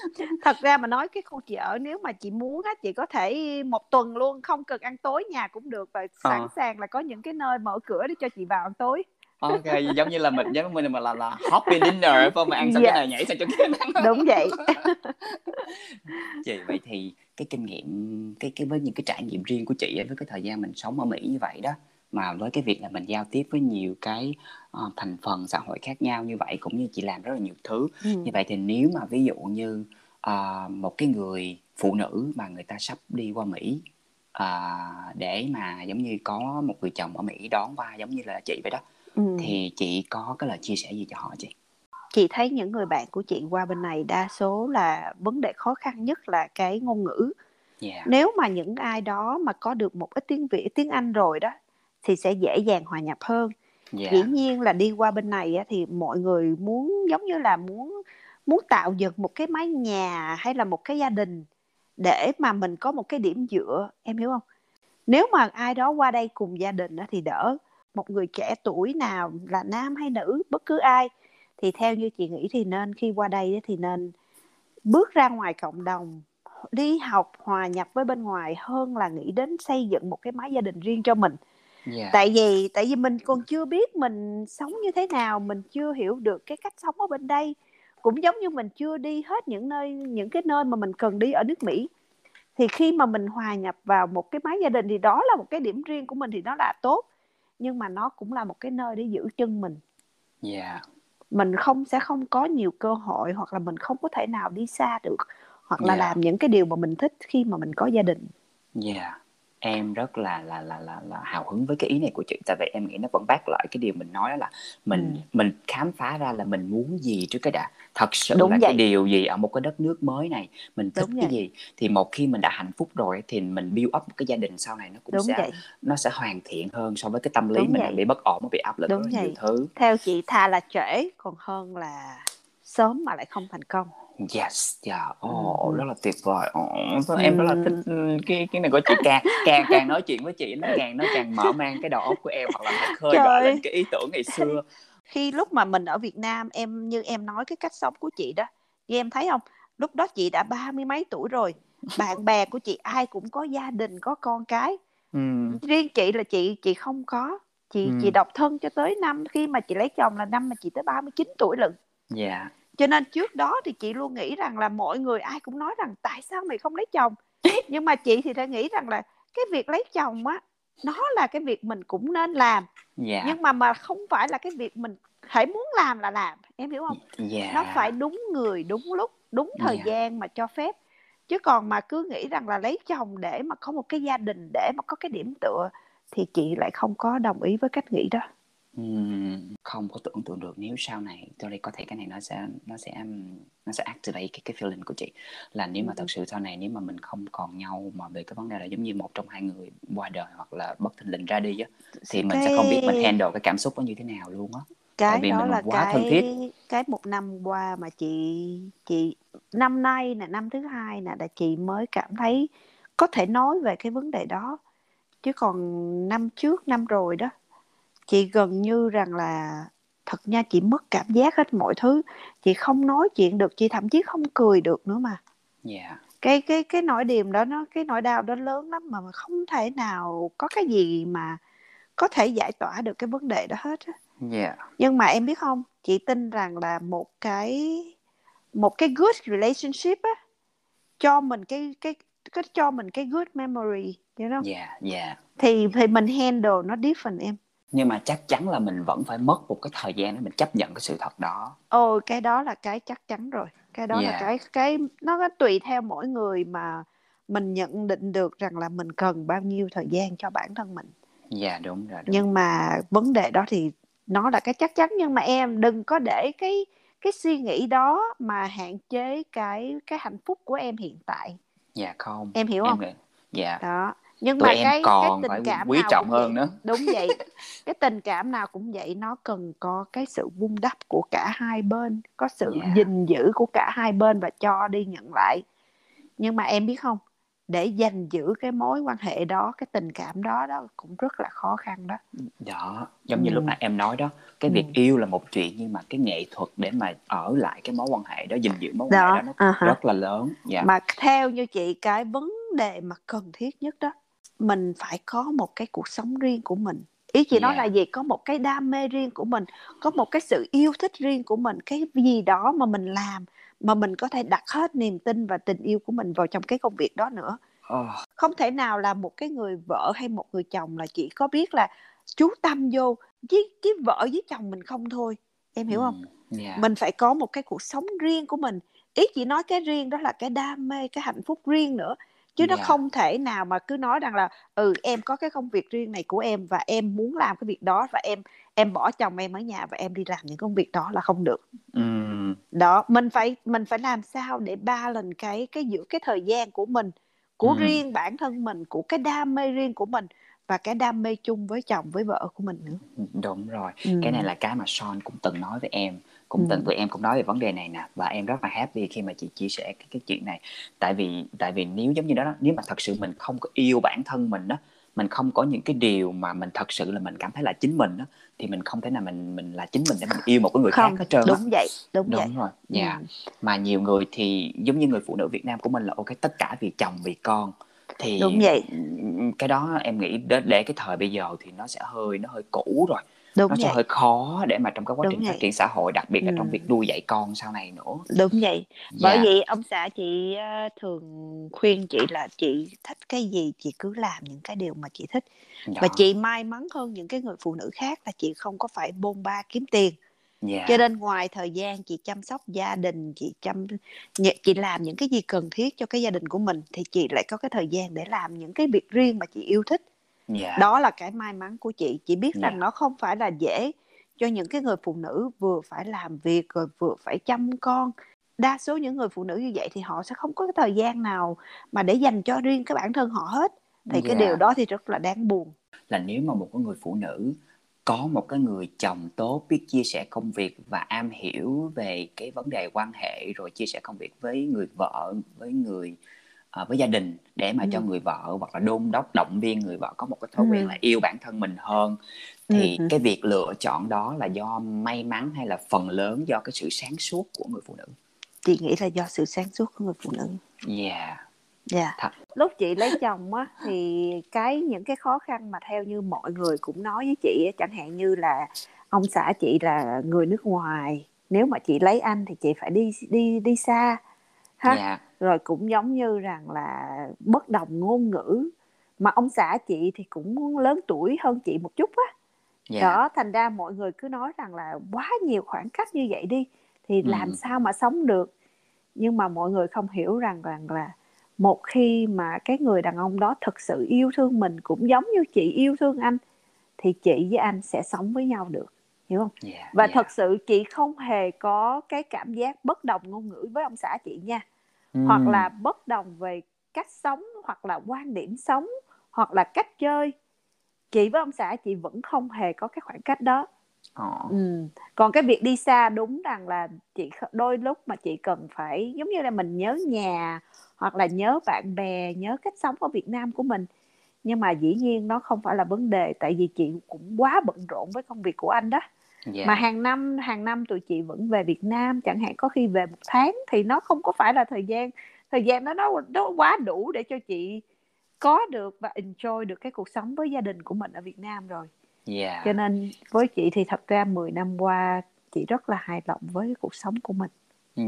Speaker 2: thật ra mà nói cái khu chị ở nếu mà chị muốn á chị có thể một tuần luôn không cần ăn tối nhà cũng được và sẵn ờ. sàng là có những cái nơi mở cửa để cho chị vào ăn tối
Speaker 1: ok giống như là mình giống mình mà là là hopping dinner phải không mà ăn xong yeah. cái này nhảy sang cho cái
Speaker 2: này đúng vậy
Speaker 1: chị vậy thì cái kinh nghiệm cái cái với những cái trải nghiệm riêng của chị với cái thời gian mình sống ở Mỹ như vậy đó mà với cái việc là mình giao tiếp với nhiều cái uh, thành phần xã hội khác nhau như vậy cũng như chị làm rất là nhiều thứ ừ. như vậy thì nếu mà ví dụ như uh, một cái người phụ nữ mà người ta sắp đi qua Mỹ uh, để mà giống như có một người chồng ở Mỹ đón qua giống như là chị vậy đó ừ. thì chị có cái lời chia sẻ gì cho họ chị
Speaker 2: chị thấy những người bạn của chị qua bên này đa số là vấn đề khó khăn nhất là cái ngôn ngữ yeah. nếu mà những ai đó mà có được một ít tiếng việt tiếng anh rồi đó thì sẽ dễ dàng hòa nhập hơn yeah. dĩ nhiên là đi qua bên này thì mọi người muốn giống như là muốn muốn tạo dựng một cái mái nhà hay là một cái gia đình để mà mình có một cái điểm dựa em hiểu không nếu mà ai đó qua đây cùng gia đình thì đỡ một người trẻ tuổi nào là nam hay nữ bất cứ ai thì theo như chị nghĩ thì nên khi qua đây thì nên bước ra ngoài cộng đồng đi học hòa nhập với bên ngoài hơn là nghĩ đến xây dựng một cái mái gia đình riêng cho mình. Yeah. tại vì tại vì mình còn chưa biết mình sống như thế nào mình chưa hiểu được cái cách sống ở bên đây. Cũng giống như mình chưa đi hết những nơi những cái nơi mà mình cần đi ở nước Mỹ. Thì khi mà mình hòa nhập vào một cái mái gia đình thì đó là một cái điểm riêng của mình thì nó là tốt nhưng mà nó cũng là một cái nơi để giữ chân mình
Speaker 1: yeah.
Speaker 2: mình không sẽ không có nhiều cơ hội hoặc là mình không có thể nào đi xa được hoặc là yeah. làm những cái điều mà mình thích khi mà mình có gia đình
Speaker 1: yeah em rất là là là là, là hào hứng với cái ý này của chị tại vì em nghĩ nó vẫn bác lại cái điều mình nói đó là mình ừ. mình khám phá ra là mình muốn gì trước cái đã thật sự Đúng là vậy. cái điều gì ở một cái đất nước mới này mình thích Đúng cái vậy. gì thì một khi mình đã hạnh phúc rồi thì mình build up một cái gia đình sau này nó cũng Đúng sẽ vậy. nó sẽ hoàn thiện hơn so với cái tâm lý Đúng mình vậy. bị bất ổn bị áp lực Đúng rất nhiều thứ
Speaker 2: theo chị thà là trễ còn hơn là sớm mà lại không thành công
Speaker 1: yes yeah oh, rất là tuyệt vời. Oh, em rất là thích cái cái này của chị càng càng càng nói chuyện với chị nó càng nó càng mở mang cái đầu óc của em hoặc là nó khơi gợi lên cái ý tưởng ngày xưa.
Speaker 2: Khi lúc mà mình ở Việt Nam em như em nói cái cách sống của chị đó như em thấy không? Lúc đó chị đã ba mươi mấy tuổi rồi bạn bè của chị ai cũng có gia đình có con cái. Ừ. riêng chị là chị chị không có. Chị ừ. chị độc thân cho tới năm khi mà chị lấy chồng là năm mà chị tới 39 tuổi lận.
Speaker 1: Dạ. yeah
Speaker 2: cho nên trước đó thì chị luôn nghĩ rằng là mọi người ai cũng nói rằng tại sao mày không lấy chồng nhưng mà chị thì đã nghĩ rằng là cái việc lấy chồng á nó là cái việc mình cũng nên làm yeah. Dạ. nhưng mà mà không phải là cái việc mình hãy muốn làm là làm em hiểu không yeah. Dạ. nó phải đúng người đúng lúc đúng thời yeah. Dạ. gian mà cho phép chứ còn mà cứ nghĩ rằng là lấy chồng để mà có một cái gia đình để mà có cái điểm tựa thì chị lại không có đồng ý với cách nghĩ đó
Speaker 1: không có tưởng tượng được nếu sau này tôi đây có thể cái này nó sẽ nó sẽ nó sẽ activate cái cái feeling của chị. Là nếu mà thật sự sau này nếu mà mình không còn nhau mà về cái vấn đề là giống như một trong hai người qua đời hoặc là bất thình lình ra đi á thì mình cái... sẽ không biết mình handle cái cảm xúc đó như thế nào luôn á.
Speaker 2: Cái Tại vì đó là quá cái thân thiết. cái một năm qua mà chị chị năm nay là năm thứ hai nè là chị mới cảm thấy có thể nói về cái vấn đề đó. Chứ còn năm trước năm rồi đó chị gần như rằng là thật nha chị mất cảm giác hết mọi thứ chị không nói chuyện được chị thậm chí không cười được nữa mà
Speaker 1: yeah.
Speaker 2: cái cái cái nỗi điềm đó nó cái nỗi đau đó lớn lắm mà mà không thể nào có cái gì mà có thể giải tỏa được cái vấn đề đó hết á
Speaker 1: yeah.
Speaker 2: nhưng mà em biết không chị tin rằng là một cái một cái good relationship á cho mình cái cái cái cho mình cái good memory you know
Speaker 1: yeah, yeah.
Speaker 2: thì thì mình handle nó different em
Speaker 1: nhưng mà chắc chắn là mình vẫn phải mất một cái thời gian để mình chấp nhận cái sự thật đó.
Speaker 2: Ồ cái đó là cái chắc chắn rồi. Cái đó yeah. là cái cái nó có tùy theo mỗi người mà mình nhận định được rằng là mình cần bao nhiêu thời gian cho bản thân mình.
Speaker 1: Dạ yeah, đúng rồi đúng.
Speaker 2: nhưng mà vấn đề đó thì nó là cái chắc chắn. Nhưng mà em đừng có để cái cái suy nghĩ đó mà hạn chế cái cái hạnh phúc của em hiện tại.
Speaker 1: Dạ không.
Speaker 2: Em hiểu không?
Speaker 1: em, dạ
Speaker 2: đó nhưng
Speaker 1: Tụi
Speaker 2: mà
Speaker 1: em
Speaker 2: cái
Speaker 1: còn
Speaker 2: cái tình cảm
Speaker 1: quý trọng hơn
Speaker 2: vậy.
Speaker 1: nữa
Speaker 2: đúng vậy cái tình cảm nào cũng vậy nó cần có cái sự vun đắp của cả hai bên có sự
Speaker 1: Dạ.
Speaker 2: gìn giữ của cả hai bên và cho đi nhận lại nhưng mà em biết không để gìn giữ cái mối quan hệ đó cái tình cảm đó đó cũng rất là khó khăn đó
Speaker 1: đó giống như
Speaker 2: Ừ.
Speaker 1: lúc nãy em nói đó cái
Speaker 2: Ừ.
Speaker 1: việc yêu là một chuyện nhưng mà cái nghệ thuật để mà ở lại cái mối quan hệ đó gìn giữ mối quan hệ
Speaker 2: đó
Speaker 1: đó nó
Speaker 2: hả.
Speaker 1: rất là lớn dạ
Speaker 2: mà theo như chị cái vấn đề mà cần thiết nhất đó mình phải có một cái cuộc sống riêng của mình. Ý chị nói
Speaker 1: Dạ.
Speaker 2: là gì? Có một cái đam mê riêng của mình có một cái sự yêu thích riêng của mình cái gì đó mà mình làm mà mình có thể đặt hết niềm tin và tình yêu của mình vào trong cái công việc đó nữa.
Speaker 1: Ờ,
Speaker 2: không thể nào là một cái người vợ hay một người chồng là chỉ có biết là chú tâm vô với với vợ với chồng mình không thôi. Em hiểu không?
Speaker 1: Ừ, dạ.
Speaker 2: mình phải có một cái cuộc sống riêng của mình. Ý chị nói cái riêng đó là cái đam mê cái hạnh phúc riêng nữa chứ nó
Speaker 1: Dạ.
Speaker 2: không thể nào mà cứ nói rằng là ừ em có cái công việc riêng này của em và em muốn làm cái việc đó và em em bỏ chồng em ở nhà và em đi làm những công việc đó là không được
Speaker 1: Ừm,
Speaker 2: đó mình phải mình phải làm sao để balance cái cái giữa cái thời gian của mình của
Speaker 1: Ừm.
Speaker 2: riêng bản thân mình của cái đam mê riêng của mình và cái đam mê chung với chồng với vợ của mình nữa
Speaker 1: đúng rồi
Speaker 2: ừ.
Speaker 1: cái này là cái mà Sean cũng từng nói với em cũng
Speaker 2: Ừ.
Speaker 1: từng tụi em cũng nói về vấn đề này nè và em rất là happy khi mà chị chia sẻ cái, cái chuyện này tại vì tại vì nếu giống như đó, đó nếu mà thật sự mình không có yêu bản thân mình đó mình không có những cái điều mà mình thật sự là mình cảm thấy là chính mình đó thì mình không thể nào mình mình là chính mình để mình yêu một cái người
Speaker 2: không
Speaker 1: khác hết trơn
Speaker 2: đúng vậy đúng, vậy
Speaker 1: đúng rồi dạ
Speaker 2: Ừ.
Speaker 1: mà nhiều người thì giống như người phụ nữ Việt Nam của mình là ok tất cả vì chồng vì con thì
Speaker 2: Đúng vậy.
Speaker 1: cái đó em nghĩ để, để cái thời bây giờ thì nó sẽ hơi nó hơi cũ rồi
Speaker 2: đúng
Speaker 1: nó sẽ
Speaker 2: vậy
Speaker 1: hơi khó để mà trong cái quá
Speaker 2: Đúng
Speaker 1: trình phát
Speaker 2: vậy.
Speaker 1: triển xã hội đặc biệt là trong
Speaker 2: Ừ.
Speaker 1: việc nuôi dạy con sau này nữa
Speaker 2: đúng vậy bởi
Speaker 1: Dạ.
Speaker 2: vậy ông xã chị ờ, thường khuyên chị là chị thích cái gì chị cứ làm những cái điều mà chị thích và
Speaker 1: Đó.
Speaker 2: chị may mắn hơn những cái người phụ nữ khác là chị không có phải bôn ba kiếm tiền
Speaker 1: Dạ.
Speaker 2: cho nên ngoài thời gian chị chăm sóc gia đình chị chăm chị làm những cái gì cần thiết cho cái gia đình của mình thì chị lại có cái thời gian để làm những cái việc riêng mà chị yêu thích
Speaker 1: Dạ.
Speaker 2: đó là cái may mắn của chị chị biết
Speaker 1: Dạ.
Speaker 2: rằng nó không phải là dễ cho những cái người phụ nữ vừa phải làm việc rồi vừa phải chăm con đa số những người phụ nữ như vậy thì họ sẽ không có cái thời gian nào mà để dành cho riêng cái bản thân họ hết thì cái
Speaker 1: Dạ.
Speaker 2: điều đó thì rất là đáng buồn
Speaker 1: là nếu mà một cái người phụ nữ có một cái người chồng tốt biết chia sẻ công việc và am hiểu về cái vấn đề quan hệ rồi chia sẻ công việc với người vợ với người à, với gia đình để mà
Speaker 2: Ừ.
Speaker 1: cho người vợ hoặc là đôn đốc động viên người vợ có một cái thói
Speaker 2: Ừ.
Speaker 1: quen là yêu bản thân mình hơn thì
Speaker 2: Ừ.
Speaker 1: cái việc lựa chọn đó là do may mắn hay là phần lớn do cái sự sáng suốt của người phụ nữ
Speaker 2: chị nghĩ là do sự sáng suốt của người phụ nữ
Speaker 1: yeah
Speaker 2: Dạ.
Speaker 1: Thật.
Speaker 2: Lúc chị lấy chồng á thì cái những cái khó khăn mà theo như mọi người cũng nói với chị chẳng hạn như là ông xã chị là người nước ngoài, nếu mà chị lấy anh thì chị phải đi đi đi xa ha.
Speaker 1: dạ
Speaker 2: Rồi cũng giống như rằng là bất đồng ngôn ngữ mà ông xã chị thì cũng lớn tuổi hơn chị một chút á.
Speaker 1: dạ
Speaker 2: Đó, thành ra mọi người cứ nói rằng là quá nhiều khoảng cách như vậy đi thì
Speaker 1: Ừ.
Speaker 2: làm sao mà sống được. Nhưng mà mọi người không hiểu rằng rằng là một khi mà cái người đàn ông đó thực sự yêu thương mình cũng giống như chị yêu thương anh thì chị với anh sẽ sống với nhau được. hiểu không
Speaker 1: yeah,
Speaker 2: và
Speaker 1: yeah.
Speaker 2: thật sự chị không hề có cái cảm giác bất đồng ngôn ngữ với ông xã chị nha mm. hoặc là bất đồng về cách sống hoặc là quan điểm sống hoặc là cách chơi chị với ông xã chị vẫn không hề có cái khoảng cách đó
Speaker 1: oh.
Speaker 2: ừ. còn cái việc đi xa đúng rằng là chị đôi lúc mà chị cần phải giống như là mình nhớ nhà hoặc là nhớ bạn bè nhớ cách sống ở Việt Nam của mình nhưng mà dĩ nhiên nó không phải là vấn đề tại vì chị cũng quá bận rộn với công việc của anh đó yeah. mà hàng năm hàng năm tụi chị vẫn về Việt Nam chẳng hạn có khi về một tháng thì nó không có phải là thời gian thời gian đó nó nó quá đủ để cho chị có được và enjoy được cái cuộc sống với gia đình của mình ở Việt Nam rồi
Speaker 1: yeah.
Speaker 2: cho nên với chị thì thật ra 10 năm qua chị rất là hài lòng với cuộc sống của mình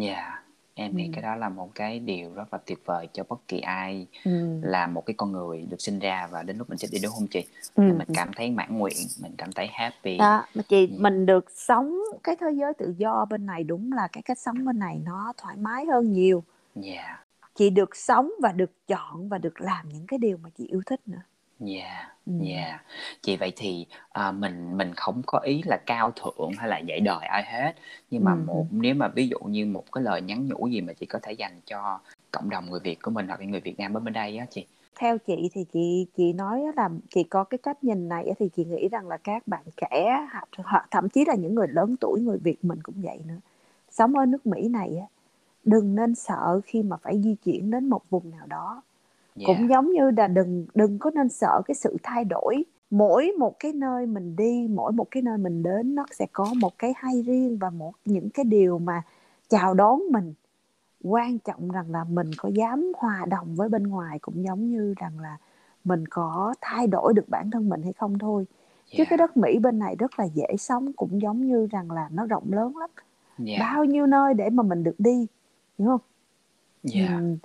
Speaker 1: yeah em nghĩ ừ. cái đó là một cái điều rất là tuyệt vời cho bất kỳ ai ừ. là một cái con người được sinh ra và đến lúc mình chết đi đúng không chị ừ. mình cảm thấy mãn nguyện mình cảm thấy happy
Speaker 2: đó mà chị ừ. mình được sống cái thế giới tự do bên này đúng là cái cách sống bên này nó thoải mái hơn nhiều
Speaker 1: yeah.
Speaker 2: chị được sống và được chọn và được làm những cái điều mà chị yêu thích nữa
Speaker 1: Yeah, yeah. Chị vậy thì à, mình mình không có ý là cao thượng hay là dạy đời ai hết nhưng mà một nếu mà ví dụ như một cái lời nhắn nhủ gì mà chị có thể dành cho cộng đồng người Việt của mình hoặc là người Việt Nam ở bên đây á chị.
Speaker 2: Theo chị thì chị chị nói là chị có cái cách nhìn này thì chị nghĩ rằng là các bạn trẻ hoặc thậm chí là những người lớn tuổi người Việt mình cũng vậy nữa. Sống ở nước Mỹ này á đừng nên sợ khi mà phải di chuyển đến một vùng nào đó yeah. cũng giống như là đừng đừng có nên sợ cái sự thay đổi mỗi một cái nơi mình đi mỗi một cái nơi mình đến nó sẽ có một cái hay riêng và một những cái điều mà chào đón mình quan trọng rằng là mình có dám hòa đồng với bên ngoài cũng giống như rằng là mình có thay đổi được bản thân mình hay không thôi yeah. chứ cái đất Mỹ bên này rất là dễ sống cũng giống như rằng là nó rộng lớn lắm yeah. bao nhiêu nơi để mà mình được đi hiểu không
Speaker 1: Yeah.
Speaker 2: Ừm,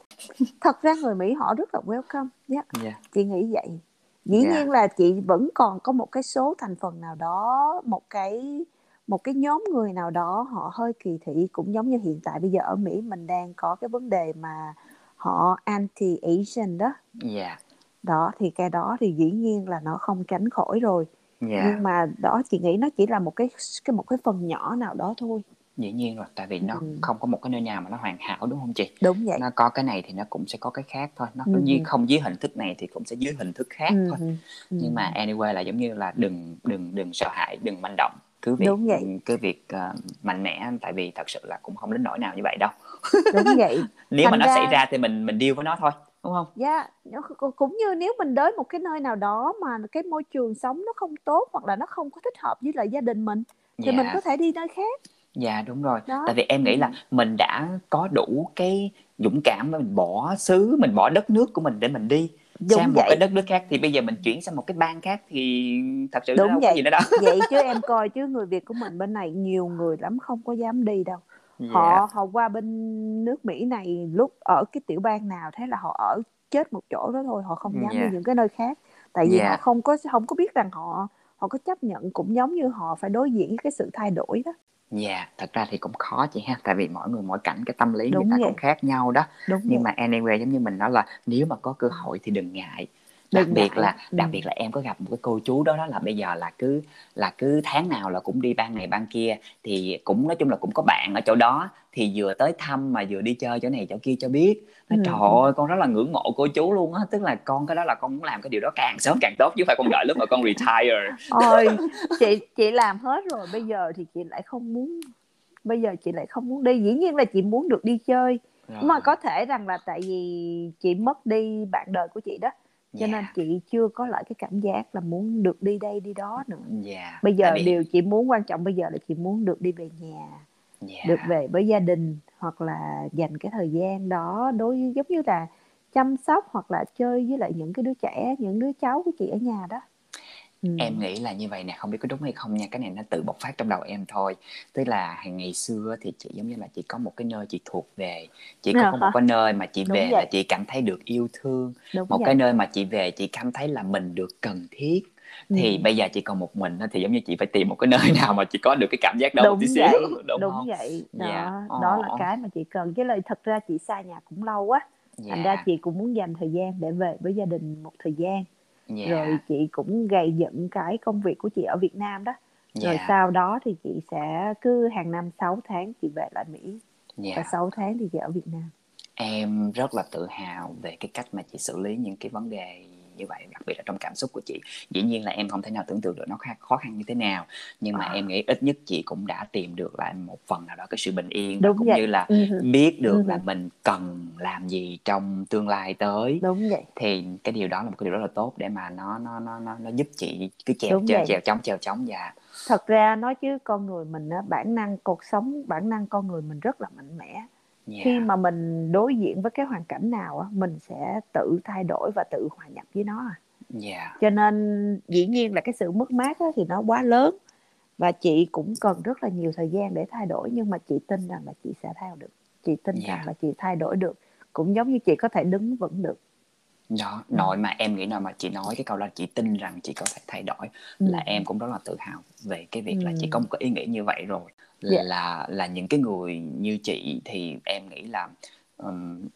Speaker 2: thật ra người Mỹ họ rất là welcome, yeah.
Speaker 1: Yeah.
Speaker 2: Chị nghĩ vậy. Dĩ
Speaker 1: Yeah.
Speaker 2: nhiên là chị vẫn còn có một cái số thành phần nào đó, một cái một cái nhóm người nào đó họ hơi kỳ thị cũng giống như hiện tại bây giờ ở Mỹ mình đang có cái vấn đề mà họ anti-Asian đó.
Speaker 1: Yeah.
Speaker 2: Đó thì cái đó thì dĩ nhiên là nó không tránh khỏi rồi.
Speaker 1: Yeah.
Speaker 2: Nhưng mà đó chị nghĩ nó chỉ là một cái cái một cái phần nhỏ nào đó thôi
Speaker 1: dĩ nhiên rồi tại vì nó ừ. không có một cái nơi nào mà nó hoàn hảo đúng không chị
Speaker 2: đúng vậy
Speaker 1: nó có cái này thì nó cũng sẽ có cái khác thôi nó ừ. dưới không dưới hình thức này thì cũng sẽ dưới hình thức khác ừ. thôi ừ. nhưng mà anyway là giống như là đừng đừng đừng sợ hãi đừng manh động cứ việc
Speaker 2: đúng vậy.
Speaker 1: cứ việc uh, mạnh mẽ tại vì thật sự là cũng không đến nỗi nào như vậy đâu
Speaker 2: đúng vậy
Speaker 1: nếu Thành mà nó ra... xảy ra thì mình mình deal với nó thôi đúng không?
Speaker 2: Dạ, yeah. cũng như nếu mình đến một cái nơi nào đó mà cái môi trường sống nó không tốt hoặc là nó không có thích hợp với lại gia đình mình thì yeah. mình dạ. có thể đi nơi khác
Speaker 1: Dạ đúng rồi. Đó. Tại vì em nghĩ là mình đã có đủ cái dũng cảm mà mình bỏ xứ, mình bỏ đất nước của mình để mình đi Đúng sang một cái đất nước khác thì bây giờ mình chuyển sang một cái bang khác thì thật sự
Speaker 2: Đúng
Speaker 1: đâu
Speaker 2: vậy.
Speaker 1: có gì nữa đâu.
Speaker 2: vậy chứ em coi chứ người Việt của mình bên này nhiều người lắm không có dám đi đâu. Yeah. Họ họ qua bên nước Mỹ này lúc ở cái tiểu bang nào thế là họ ở chết một chỗ đó thôi, họ không dám yeah. đi những cái nơi khác. Tại vì yeah. họ không có không có biết rằng họ họ có chấp nhận cũng giống như họ phải đối diện với cái sự thay đổi đó.
Speaker 1: Dạ, thật ra thì cũng khó chị ha, tại vì mỗi người mỗi cảnh cái tâm lý Đúng người ta vậy. cũng khác nhau đó.
Speaker 2: Đúng
Speaker 1: Nhưng
Speaker 2: vậy.
Speaker 1: mà anyway giống như mình nói là nếu mà có cơ hội thì đừng ngại. Đặc biệt là đặc ừ. biệt là em có gặp một cái cô chú đó đó là bây giờ là cứ là cứ tháng nào là cũng đi ban này ban kia thì cũng nói chung là cũng có bạn ở chỗ đó thì vừa tới thăm mà vừa đi chơi chỗ này chỗ kia cho biết nói ừ. trời ơi con rất là ngưỡng mộ cô chú luôn á tức là con cái đó là con muốn làm cái điều đó càng sớm càng tốt chứ phải con đợi lúc mà con retire
Speaker 2: ôi chị chị làm hết rồi bây giờ thì chị lại không muốn bây giờ chị lại không muốn đi dĩ nhiên là chị muốn được đi chơi rồi. mà có thể rằng là tại vì chị mất đi bạn đời của chị đó cho yeah. nên chị chưa có lại cái cảm giác là muốn được đi đây đi đó nữa
Speaker 1: yeah.
Speaker 2: bây giờ vì... điều chị muốn quan trọng bây giờ là chị muốn được đi về nhà yeah. được về với gia đình hoặc là dành cái thời gian đó đối giống như là chăm sóc hoặc là chơi với lại những cái đứa trẻ những đứa cháu của chị ở nhà đó
Speaker 1: ừ. em nghĩ là như vậy nè không biết có đúng hay không nha cái này nó tự bộc phát trong đầu em thôi tức là hàng ngày xưa thì chị giống như là chị có một cái nơi chị thuộc về chị có, có một cái nơi mà chị đúng về vậy. là chị cảm thấy được yêu thương đúng một vậy. cái nơi mà chị về chị cảm thấy là mình được cần thiết thì ừ. bây giờ chị còn một mình thì giống như chị phải tìm một cái nơi nào mà chị có được cái cảm giác đó
Speaker 2: đúng
Speaker 1: tí
Speaker 2: vậy,
Speaker 1: xíu
Speaker 2: đúng, đúng không? vậy đó yeah. Dạ. đó là cái mà chị cần chứ lời thật ra chị xa nhà cũng lâu quá yeah. thành ra dạ. chị cũng muốn dành thời gian để về với gia đình một thời gian yeah. rồi chị cũng gầy dựng cái công việc của chị ở Việt Nam đó rồi
Speaker 1: Yeah.
Speaker 2: sau đó thì chị sẽ cứ hàng năm 6 tháng chị về lại Mỹ và
Speaker 1: Yeah.
Speaker 2: 6 tháng thì chị ở Việt Nam
Speaker 1: Em rất là tự hào về cái cách mà chị xử lý những cái vấn đề như vậy, đặc biệt là trong cảm xúc của chị. Dĩ nhiên là em không thể nào tưởng tượng được nó khó khăn như thế nào, nhưng mà
Speaker 2: À.
Speaker 1: em nghĩ ít nhất chị cũng đã tìm được lại một phần nào đó cái sự bình yên
Speaker 2: đúng
Speaker 1: cũng
Speaker 2: vậy.
Speaker 1: như là
Speaker 2: Ừ,
Speaker 1: biết được
Speaker 2: Ừ.
Speaker 1: là mình cần làm gì trong tương lai tới.
Speaker 2: Đúng vậy.
Speaker 1: Thì cái điều đó là một cái điều rất là tốt để mà nó nó nó nó, nó giúp chị cứ chèo chèo chèo chống chèo chống và
Speaker 2: thật ra nói chứ con người mình á, bản năng cuộc sống bản năng con người mình rất là mạnh mẽ
Speaker 1: yeah.
Speaker 2: khi mà mình đối diện với cái hoàn cảnh nào á, mình sẽ tự thay đổi và tự hòa nhập với nó à.
Speaker 1: yeah.
Speaker 2: cho nên dĩ nhiên là cái sự mất mát á, thì nó quá lớn và chị cũng cần rất là nhiều thời gian để thay đổi nhưng mà chị tin rằng là chị sẽ theo được chị tin
Speaker 1: Dạ.
Speaker 2: rằng là chị thay đổi được cũng giống như chị có thể đứng vững được
Speaker 1: đó
Speaker 2: Ừ.
Speaker 1: nội mà em nghĩ nào mà chị nói cái câu là chị tin rằng chị có thể thay đổi
Speaker 2: Ừ.
Speaker 1: là em cũng rất là tự hào về cái việc là chị
Speaker 2: Ừ.
Speaker 1: có một cái ý nghĩ như vậy rồi
Speaker 2: Dạ.
Speaker 1: là là những cái người như chị thì em nghĩ là um,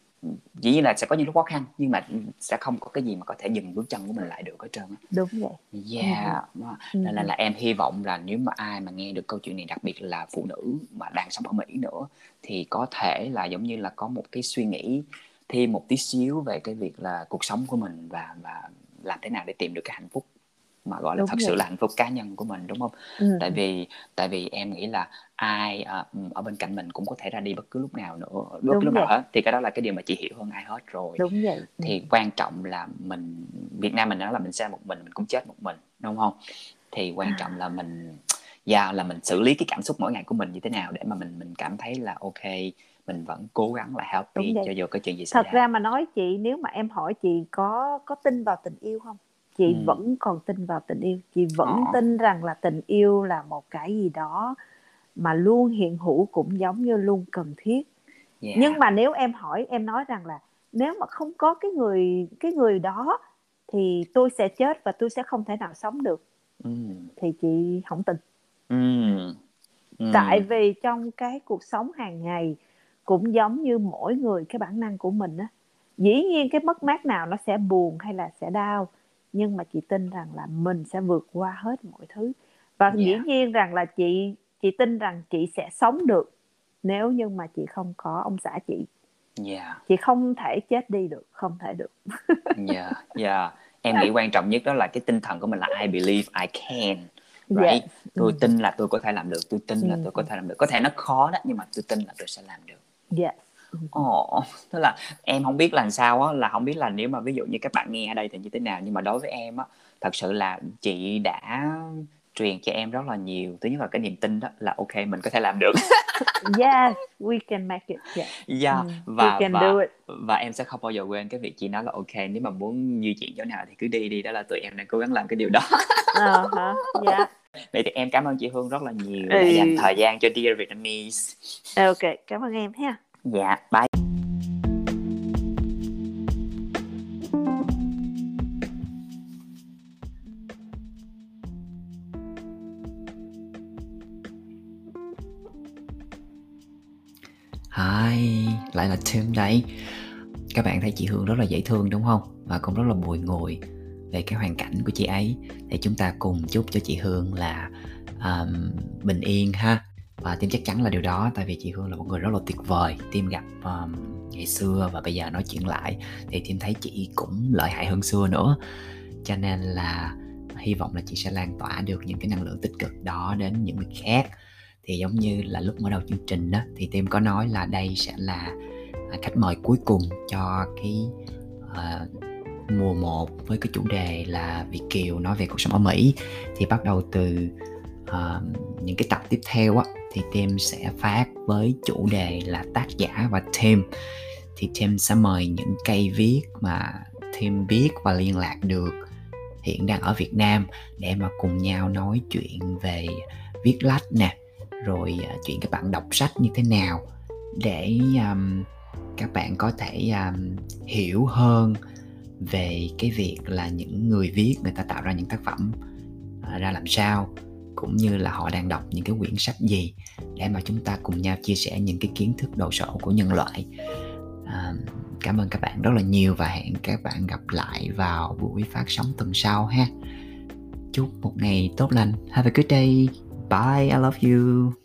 Speaker 1: dĩ nhiên là sẽ có những lúc khó khăn nhưng mà sẽ không có cái gì mà có thể dừng bước chân của mình lại được hết trơn á.
Speaker 2: đúng vậy
Speaker 1: Yeah,
Speaker 2: Ừ.
Speaker 1: nên là, là em hy vọng là nếu mà ai mà nghe được câu chuyện này đặc biệt là phụ nữ mà đang sống ở Mỹ nữa thì có thể là giống như là có một cái suy nghĩ thêm một tí xíu về cái việc là cuộc sống của mình và và làm thế nào để tìm được cái hạnh phúc mà gọi là
Speaker 2: Đúng
Speaker 1: thật
Speaker 2: vậy.
Speaker 1: sự là hạnh phúc cá nhân của mình đúng không?
Speaker 2: ừ.
Speaker 1: Tại vì tại vì em nghĩ là ai à, ở bên cạnh mình cũng có thể ra đi bất cứ lúc nào nữa, bất
Speaker 2: Đúng
Speaker 1: cứ lúc nào
Speaker 2: vậy.
Speaker 1: hết thì cái đó là cái điều mà chị hiểu hơn ai hết rồi
Speaker 2: đúng vậy Ừ.
Speaker 1: thì quan trọng là mình Việt Nam mình nói là mình sẽ một mình mình cũng chết một mình đúng không thì quan trọng là mình yeah, là mình xử lý cái cảm xúc mỗi ngày của mình như thế nào để mà mình mình cảm thấy là ok mình vẫn cố gắng là happy cho dù cái chuyện gì xảy
Speaker 2: thật
Speaker 1: ra
Speaker 2: ra mà nói chị nếu mà em hỏi chị có có tin vào tình yêu không chị
Speaker 1: Ừ.
Speaker 2: vẫn còn tin vào tình yêu chị vẫn
Speaker 1: Ờ.
Speaker 2: tin rằng là tình yêu là một cái gì đó mà luôn hiện hữu cũng giống như luôn cần thiết
Speaker 1: yeah.
Speaker 2: nhưng mà nếu em hỏi em nói rằng là nếu mà không có cái người cái người đó thì tôi sẽ chết và tôi sẽ không thể nào sống được
Speaker 1: mm.
Speaker 2: thì chị không tin
Speaker 1: Mm. Mm.
Speaker 2: tại vì trong cái cuộc sống hàng ngày cũng giống như mỗi người cái bản năng của mình á dĩ nhiên cái mất mát nào nó sẽ buồn hay là sẽ đau nhưng mà chị tin rằng là mình sẽ vượt qua hết mọi thứ và dĩ
Speaker 1: Yeah.
Speaker 2: nhiên rằng là chị chị tin rằng chị sẽ sống được nếu như mà chị không có ông xã chị
Speaker 1: yeah.
Speaker 2: chị không thể chết đi được không thể được
Speaker 1: yeah. yeah. em nghĩ quan trọng nhất đó là cái tinh thần của mình là I believe I can right
Speaker 2: Yes.
Speaker 1: tôi
Speaker 2: Ừ.
Speaker 1: tin là tôi có thể làm được tôi tin là
Speaker 2: Ừ.
Speaker 1: tôi có thể làm được có thể nó khó đó nhưng mà tôi tin là tôi sẽ làm được
Speaker 2: yes.
Speaker 1: Ồ, tức là em không biết làm sao á, là không biết là nếu mà ví dụ như các bạn nghe ở đây thì như thế nào nhưng mà đối với em á, thật sự là chị đã truyền cho em rất là nhiều. Thứ nhất là cái niềm tin đó là ok mình có thể làm được.
Speaker 2: yes we can make it yes
Speaker 1: Yeah,
Speaker 2: Ừ,
Speaker 1: và
Speaker 2: we can
Speaker 1: và
Speaker 2: do it
Speaker 1: và em sẽ không bao giờ quên cái việc chị nói là ok nếu mà muốn di chuyển chỗ nào thì cứ đi đi đó là tụi em đang cố gắng làm cái điều đó.
Speaker 2: Hả dạ
Speaker 1: Vậy thì em cảm ơn chị Hương rất là nhiều đã dành thời gian cho Dear Vietnamese.
Speaker 2: ok cảm ơn em ha
Speaker 1: Dạ, bye. Hi, lại là Tim đây. Các bạn thấy chị Hương rất là dễ thương đúng không? Và cũng rất là bùi ngùi về cái hoàn cảnh của chị ấy. Thì chúng ta cùng chúc cho chị Hương là um, bình yên ha. Và Tim chắc chắn là điều đó tại vì chị Hương là một người rất là tuyệt vời. Tim gặp um, ngày xưa và bây giờ nói chuyện lại thì Tim thấy chị cũng lợi hại hơn xưa nữa. Cho nên là hy vọng là chị sẽ lan tỏa được những cái năng lượng tích cực đó đến những người khác thì giống như là lúc mở đầu chương trình đó thì Tim có nói là đây sẽ là à, khách mời cuối cùng cho cái uh, mùa 1 với cái chủ đề là Việt Kiều nói về cuộc sống ở Mỹ. Thì bắt đầu từ uh, những cái tập tiếp theo á thì Tim sẽ phát với chủ đề là tác giả và Tim thì Tim sẽ mời những cây viết mà Tim biết và liên lạc được hiện đang ở Việt Nam để mà cùng nhau nói chuyện về viết lách nè rồi à, chuyện các bạn đọc sách như thế nào để um, các bạn có thể um, hiểu hơn về cái việc là những người viết người ta tạo ra những tác phẩm uh, ra làm sao cũng như là họ đang đọc những cái quyển sách gì để mà chúng ta cùng nhau chia sẻ những cái kiến thức đồ sộ của nhân loại. À, cảm ơn các bạn rất là nhiều và hẹn các bạn gặp lại vào buổi phát sóng tuần sau ha. Chúc một ngày tốt lành. Have a good day. Bye. I love you